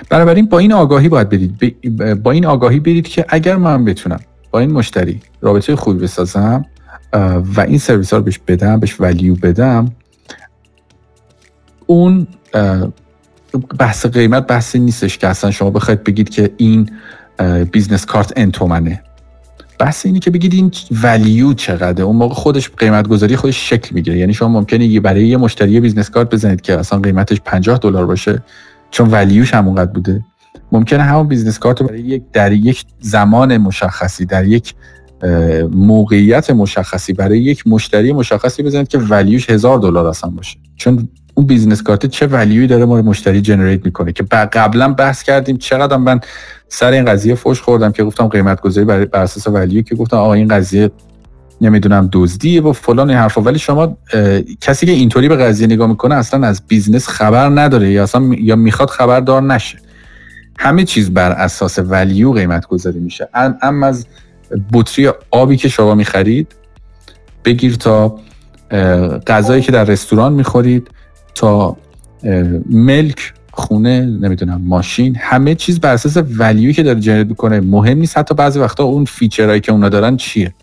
بنابراین با این آگاهی باید برید. با این آگاهی برید که اگر من بتونم با این مشتری رابطه خوبی بسازم و این سرویس ها رو بهش بدم بهش ولیو بدم اون بحث قیمت بحثی نیستش که اصلا شما بخواید بگید که این business card انتومنه. بحث اینه که بگید این value چقدره. اون موقع خودش قیمت گذاری خودش شکل می‌گیره. یعنی شما ممکنه برای یه مشتری business card بزنید که اصلا قیمتش 50 دلار باشه چون value ش همونقدر بوده. ممکنه همون business card رو برای یک در یک زمان مشخصی در یک موقعیت مشخصی برای یک مشتری مشخصی بزنید که value ش هزار دلار اصلا باشه. چون اون business card چه value ی داره ما مشتری generate می‌کنه که قبلا بحث کردیم چقدر من سر این قضیه فوش خوردم که گفتم قیمت گذاری بر اساس value که گفتم آقا این قضیه نمی‌دونم دزدیه و فلان این حرفا. ولی شما کسی که اینطوری به قضیه نگاه می‌کنه اصلا از business خبر نداره یا اصلا یا می‌خواد خبردار نشه. همه چیز بر اساس value قیمت گذاری میشه اما از بطری آبی که شما می‌خرید بگیر تا غذایی که در رستوران می‌خورید تا ملک خونه نمی‌دونم ماشین همه چیز بر اساس value ی که داره generate می‌کنه. مهم نیست حتی بعضی وقتا اون feature هایی که اونا دارن چیه.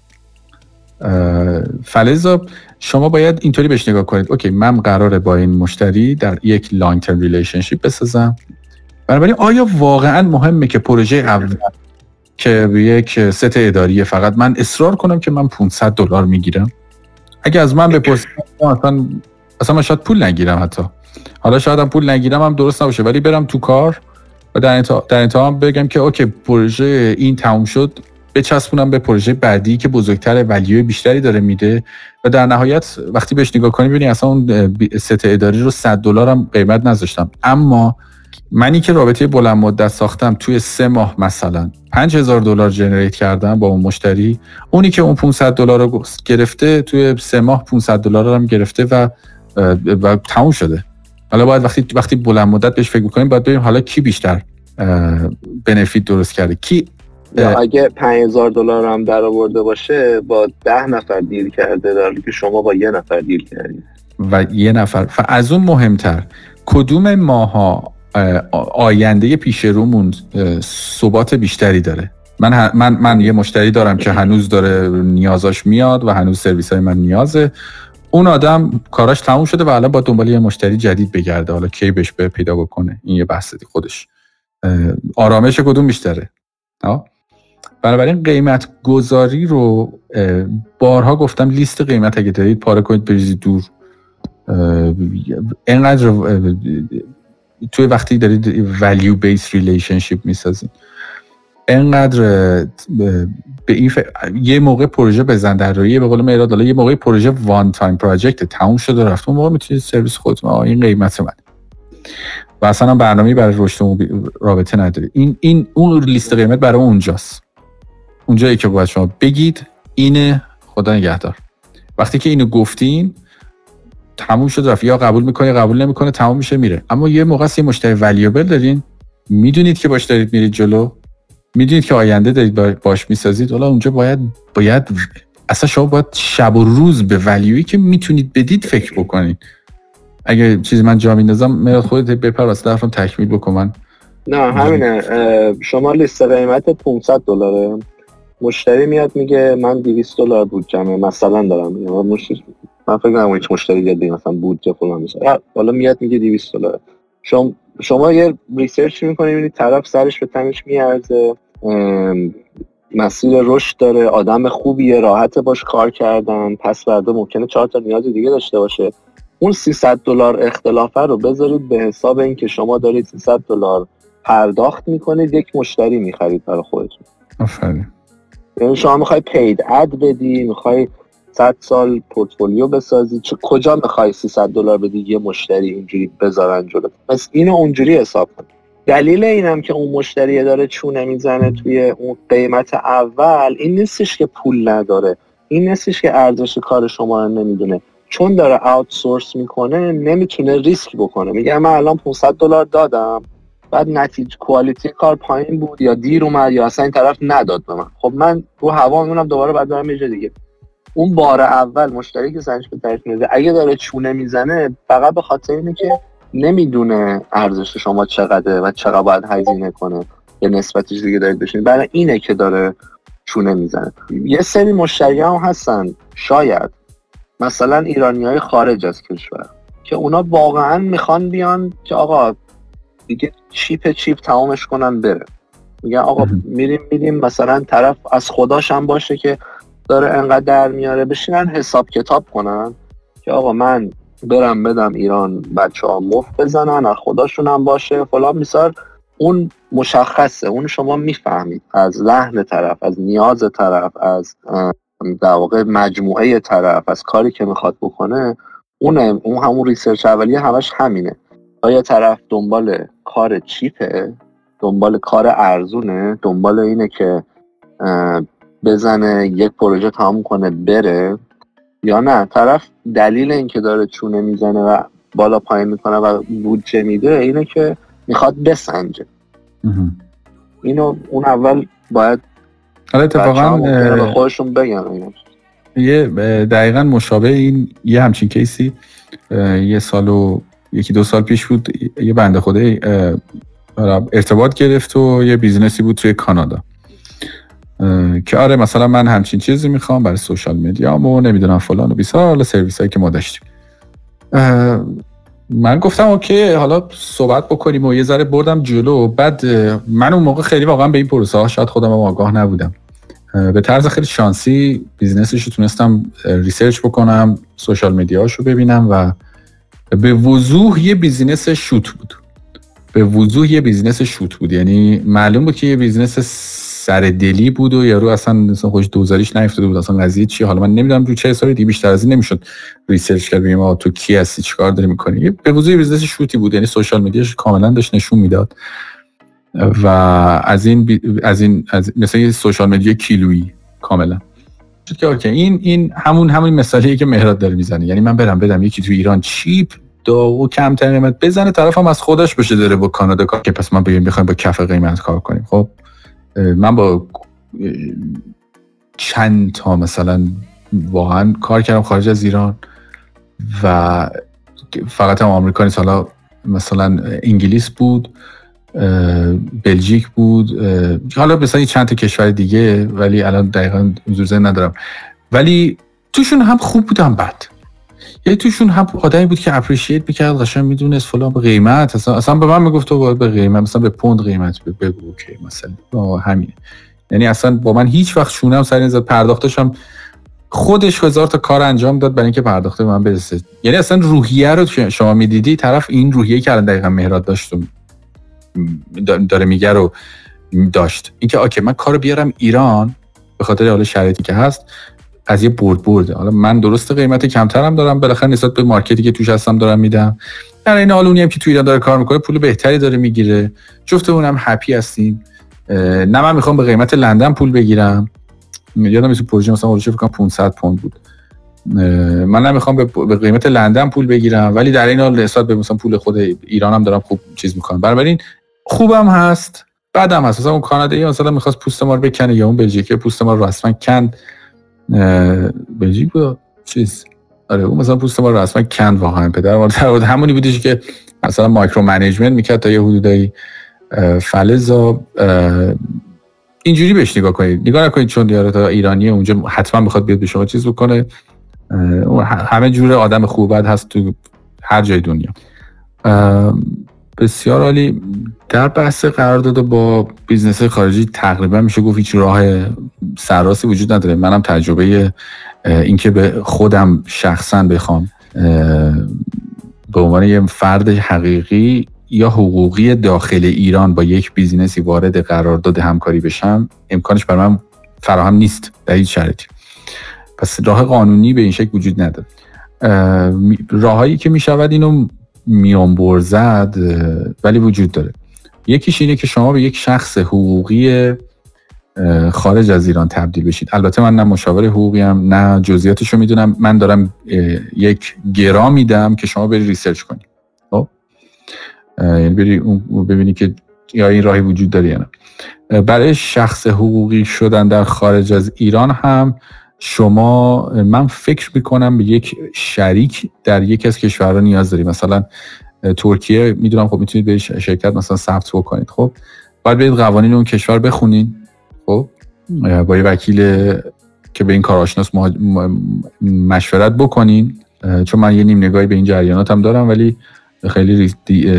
فلذا شما باید اینطوری بهش نگاه کنید. Okay من قراره با این مشتری در یک long term relationship بسازم. بنابراین آیا واقعا مهمه که پروژه اول که یک ست اداری فقط. من اصرار کنم که من 500 دلار می‌گیرم. اگه از من بپرسید اصلا اصلا من شاید پول نگیرم حتی. حالا شاید هم پول نگیرم هم درست نباشه ولی برم تو کار و در انتها, در بگم که okay پروژه این تموم شد. بچسبونم به پروژه بعدی که بزرگتر value بیشتری داره میده و در نهایت وقتی بهش نگاه کنی ببینی اصلا اون ست اداری رو 100 دلار هم قیمت نذاشتم. اما منی که رابطه بلند مدت ساختم توی سه ماه مثلا. 5000 دلار جنریت کردم با اون مشتری. اونی که اون 500 دلار رو گرفته توی سه ماه 500 دلار رو هم گرفته و و تموم شده. حالا باید وقتی وقتی بلند مدت بهش فکر بکنیم باید ببینیم حالا کی بیشتر بنفیت درست کرده. کی یا اگه 5000 دلار هم در آورده باشه با ده نفر دیل کرده در که شما با یه نفر دیل کردید و یه نفر. و از اون مهمتر. کدوم ماها آینده پیش رومون ثبات بیشتری داره. من, من, من یه مشتری دارم که هنوز داره نیازاش میاد و هنوز سرویس های من نیازه. اون آدم کاراش تموم شده و الان با دنبال یه مشتری جدید بگرده. حالا کی بهش به پیدا بکنه؟ این یه بحث خودش. آرامش کدوم بیشتره؟ بنابراین قیمت گذاری رو بارها گفتم لیست قیمت اگه دارید پاره کنید بریزید دور. اینقدر توی وقتی دارید value based relationship می‌سازید انقدر به این یه موقع پروژه بزن در روی به قول مهراد یه موقع پروژه one time project تموم شده رفت. اون موقع می‌تونید سرویس خودتون این قیمت من. و اصلا برنامه برای رشد رابطه نداره. این این اون لیست قیمت برای اونجاست. اونجایی که باید شما بگید اینه. خدا نگهدار. وقتی که اینو گفتین تموم شد رفت. یا قبول می‌کنه قبول نمی‌کنه تموم میشه میره. اما یه موقع یه مشتری ولیوبل دارین. می‌دونید که باش دارید میرید جلو. می‌دونید که آینده دارید باش می‌سازید. حالا اونجا باید باید اصلا شما باید شب و روز به ولیوی که می‌تونید بدید فکر بکنید اگه چیزی من جا میندازم مراد خودت بپر واسه طرفم تکمیل بکن من نه همینه. شما لیست قیمت 500 دلاره. مشتری میاد میگه من 200 دلار بودجمه مثلا دارم. میگم مشتری من فکر کنم هیچ مشتری دیگه مثلا بودجه فلان مثلا حالا میاد میگه 200 دلار. شما شما یه ریسرچ می‌کنید می‌بینید طرف سرش به تنش میارزه. مسیر رشد داره آدم خوبیه راحت باش کار کردن. پس فردا ممکنه چهار تا نیاز دیگه داشته باشه. اون 300 دلار اختلافه رو بذارید به حساب اینکه شما دارید 300 دلار پرداخت می‌کنید یک مشتری می‌خرید برای خودتون. آفرین. یعنی شما می‌خوای پید اد بدی می‌خوای 100 سال پورتفولیو بسازی. چه کجا می‌خوای 300 دلار بدی؟ یه مشتری اینجوری بذارن جلو. پس اینو اونجوری حساب کن. دلیل اینم که اون مشتری داره چونه می‌زنه توی اون قیمت اول این نیستش که پول نداره. این نیستش که ارزش کار شما رو نمی‌دونه. چون داره آوتسورس می‌کنه نمی‌تونه ریسک بکنه. میگه من الان 500 دلار دادم. بعد نتیجه کوالیتی کار پایین بود یا دیر اومد یا اصلا این طرف نداد به من. خب من رو هوا میمونم دوباره بعد دارم یه دیگه. اون بار اول مشتری که سنج به طرف میده اگه داره چونه می‌زنه فقط به خاطر اینه که نمی‌دونه ارزش شما چقدره و چقدر باید هزینه کنه. یه نسبتش دیگه دارید بشین برای اینه که داره چونه می‌زنه. یه سری مشتری هم هستن. شاید. مثلا ایرانی های خارج از کشور. که اونا واقعا می‌خوان بیان که آقا دیگه چیپ چیپ تمامش کنن بره. میگن آقا میریم میریم. مثلا طرف از خداش هم باشه که داره انقدر در میاره بشینن حساب کتاب کنن که آقا من برم بدم ایران بچه ها مفت بزنن از خداشون هم باشه فلان میسار. اون مشخصه اون شما می‌فهمید. از لحن طرف از نیاز طرف از در واقع مجموعه طرف از کاری که می‌خواد بکنه اون اون همون ریسرچ اولیه همش همینه. آیا طرف دنبال کار چیپه دنبال کار ارزونه دنبال اینه که بزنه یک پروژه تمام کنه بره؟ یا نه؟ طرف دلیل اینکه داره چونه می‌زنه و بالا پایین می‌کنه و بودجه میده اینه که می‌خواد بسنجه. اینو اون اول باید حالا اتفاقا خودشون بگن. یه دقیقا مشابه این یه همچین case ی یه سال و یکی دو سال پیش بود یه بنده خدا ارتباط گرفت و یه business ی بود توی کانادا. که آره مثلا من همچین چیزی می‌خوام برای social media و نمی‌دونم فلان و بیسار حالا سرویس هایی که ما داشتیم. من گفتم okay حالا صحبت بکنیم و یه ذره بردم جلو. بعد من اون موقع خیلی واقعا به این پروسه ها شاید خودم هم آگاه نبودم. به طرز خیلی شانسی business ش رو تونستم research بکنم social media ش رو ببینم و به وضوح یه business شوت بود. به وضوح یه business شوت بود. یعنی معلوم بود که یه business سر دلی بود و یارو اصلا مثلا خودش دوزاریش نیفتاده بود. اصلا قضیه چی حالا من نمی‌دونم رو چه حسابی دی بیشتر از این نمی‌شد research کرد ببینیم تو کی هستی؟ چیکار داری می‌کنی؟ به وضوح business شوتی بود یعنی social media ش کاملا داشت نشون می‌داد. و از این از این از مثلا یه social media کیلویی کاملا. که okay این این همون همون مثالیه که مهراد داره می‌زنه. یعنی من برم بدم یکی تو ایران cheap و کمترین قیمت بزنه طرف هم از خداش باشه داره با کانادا کار. که پس ما بگیم بخوایم با کف قیمت کار کنیم. خب؟ من با چند تا مثلا واقعا کار کردم خارج از ایران و فقط هم آمریکا نیست. حالا مثلا انگلیس بود بلژیک بود حالا مثلا چند تا کشور دیگه ولی الان دقیقا حضور ندارم. ولی توشون هم خوب بود هم بد. یعنی توشون هم آدمی بود که اپریشیت می‌کرد قشنگ می‌دونست فلان به قیمت. اصلا, اصلا به من می‌گفت تو به قیمت مثلا به پوند قیمت بگو اوکی مثلا. همینه. یعنی اصلا با من هیچ وقت شونم سر این پرداختشم خودش هزار تا کار انجام داد برای اینکه پرداخته به من برسه. یعنی اصلا روحیه رو شما می‌دیدی طرف این روحیه که الان دقیقا مهراد داشت داره میگه رو داشت. اینکه آکه من کارو بیارم ایران به خاطر حال شرایطی که هست از یه برد برده. حالا من درست قیمت کمترم دارم بالاخره نسبت به مارکتی که توش هستم دارم میدم. در این حال هم که تو ایران داره کار می‌کنه پول بهتری داره می‌گیره. جفتمون هم هپی هستیم نه من می‌خوام به قیمت لندن پول بگیرم. یادم میاد پروژه مثلا فکر کنم 500 پوند بود. من نمی‌خوام به قیمت لندن پول بگیرم. ولی در این حال نسبت به مثلا پول خود ایران هم دارم خوب چیز می‌کنم. بنابراین خوبم هست بعدم هست. مثلا اون کانادایی مثلا می‌خواست پوست ما رو بکنه یا اون بلژیکی پوست ما رو رسما کند. بلژیک بود؟ چیز. آره اون مثلا پوست ما رو رسما کند واقعا. پدر ما در همونی بودش که مثلا micromanagement می‌کرد تا یه حدودایی فلذا اینجوری بهش نگاه کنید. نگاه نکنید چون دیاره تا ایرانی اونجا حتما می‌خواد بیاد به شما چیز بکنه. همه جور آدم خوب هست تو هر جای دنیا. بسیار عالی. در بحث قرارداد با business خارجی تقریبا میشه گفت هیچ راه سرراستی وجود نداره. منم تجربه اینکه به خودم شخصا بخوام به عنوان یه فرد حقیقی یا حقوقی داخل ایران با یک بیزینسی وارد قرارداد همکاری بشم امکانش برای من فراهم نیست در هیچ شرایطی. پس راه قانونی به این شکل وجود نداره. راههایی که می‌شود اینو میان زد ولی وجود داره. یکیش اینه که شما به یک شخص حقوقی خارج از ایران تبدیل بشید. البته من نه مشاور حقوقی هم نه جزئیاتش رو می‌دونم. من دارم یک گرا میدم که شما بری ریسرچ کنید خب؟ یعنی بری ببینی که یا این راهی وجود داره یا نه. برای شخص حقوقی شدن در خارج از ایران هم شما من فکر می‌کنم به یک شریک در یکی از کشورها نیاز داریم. مثلا ترکیه می‌دونم خب می‌تونید به شرکت مثلا ثبت بکنید. خب باید برید قوانین اون کشور بخونین. خب با یه وکیل که به این کار آشناس مشورت بکنین. چون من یه نیم نگاهی به این جریانات هم دارم ولی خیلی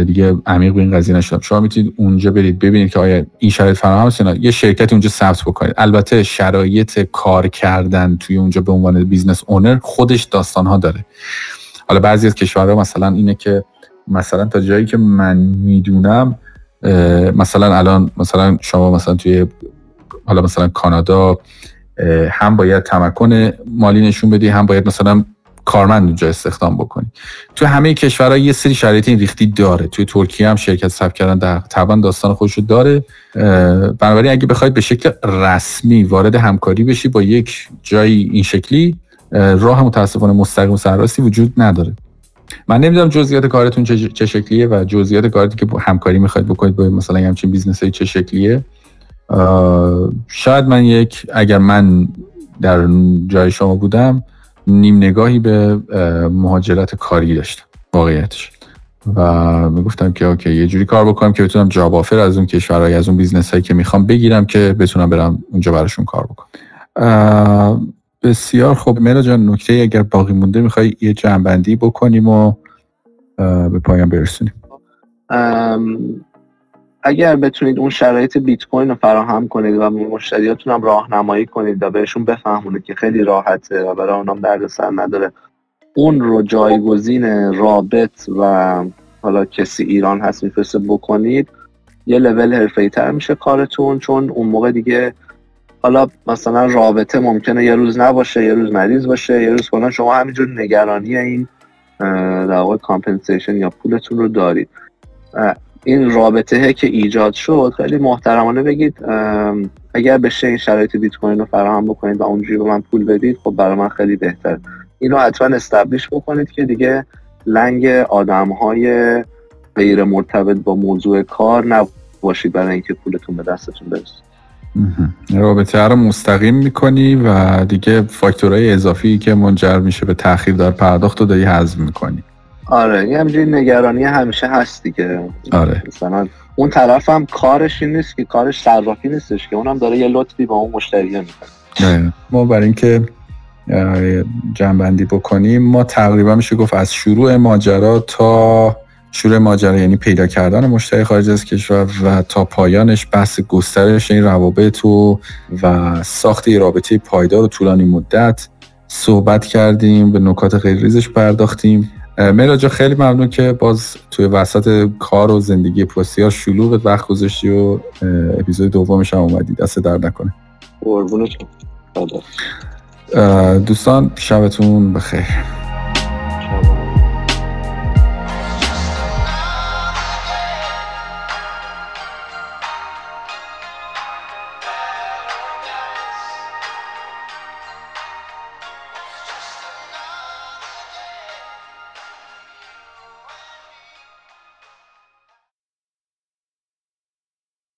دیگه عمیق به این قضیه نشدم شما می‌تونید اونجا برید ببینید که آیا این شرایط فراهم هست یه شرکتی اونجا ثبت بکنید. البته شرایط کار کردن توی اونجا به عنوان business owner خودش داستان ها داره. حالا بعضی از کشورها مثلا اینه که مثلا تا جایی که من می‌دونم مثلا الان مثلا شما مثلا توی حالا مثلا کانادا هم باید تمکن مالی نشون بدی هم باید مثلا کارمند اونجا استخدام بکنی. تو همه کشورها یه سری شرایط این ریختی داره. توی ترکیه هم شرکت ثبت کردن طبعا داستان خودش رو داره بنابراین اگه بخواید به شکل رسمی وارد همکاری بشی با یک جایی این شکلی راه متاسفانه مستقیم سرراستی وجود نداره. من نمی‌دونم جزئیات کارتون چه شکلیه و جزئیات کاری که همکاری می‌خواید بکنید با مثلا همچین business چه شکلیه. شاید من یک اگر من در جای شما بودم نیم نگاهی به مهاجرت کاری داشتم واقعیتش. و می‌گفتم که okay یه جوری کار بکنم که بتونم job offer از اون کشورهای از اون business هایی که می‌خوام بگیرم که بتونم برم اونجا براشون کار بکنم. بسیار خوب مرا جان نکته اگر باقی مونده می‌خوای یه جنبندی بکنیم و به پایان برسونیم. اگر بتونید اون شرایط بیت کوین رو فراهم کنید و مشتریاتون هم راهنمایی کنید و بهشون بفهمونید که خیلی راحته و برای اونام دردسر نداره اون رو جایگزین رابط و حالا کسی ایران هست میفرسته بکنید یه لول حرفه‌ای تر میشه کارتون چون اون موقع دیگه حالا مثلا رابطه ممکنه یه روز نباشه یه روز مریض باشه یه روز کنن شما همینجور نگرانی این در واقع compensation یا پولتون رو دارید. این رابطه که ایجاد شد خیلی محترمانه بگید اگر بشه این شرایط بیت کوین رو فراهم بکنید و اونجوری به من پول بدید خب برای من خیلی بهتر اینو حتما establish بکنید که دیگه لنگ آدم های غیر مرتبط با موضوع کار نباشید برای اینکه پولتون به دستتون برسه. رابطه رو مستقیم می‌کنی و دیگه فاکتورهای اضافی که منجر میشه به تاخیر در پرداخت رو داری حذف می‌کنی. آره یه همجوری نگرانی همیشه هست دیگه. آره. مثلا اون طرف هم کارش این نیست که کارش صرافی نیستش که اونم داره یه لطفی با اون مشتریه می‌کنه. ما برای اینکه جنبندی بکنیم ما تقریبا میشه گفت از شروع ماجرا تا شروع ماجرا یعنی پیدا کردن مشتری خارج از کشور و تا پایانش بحث گسترش این روابط و و ساخت رابطه پایدار و طولانی مدت صحبت کردیم به نکات خیلی ریزش پرداختیم. مراجا خیلی ممنون که باز توی وسط کار و زندگی پستیار شلوغ وقت گذاشتی و اپیزود دومش هم اومدی. دست در نکنه. قربونتون دوستان شبتون بخیر.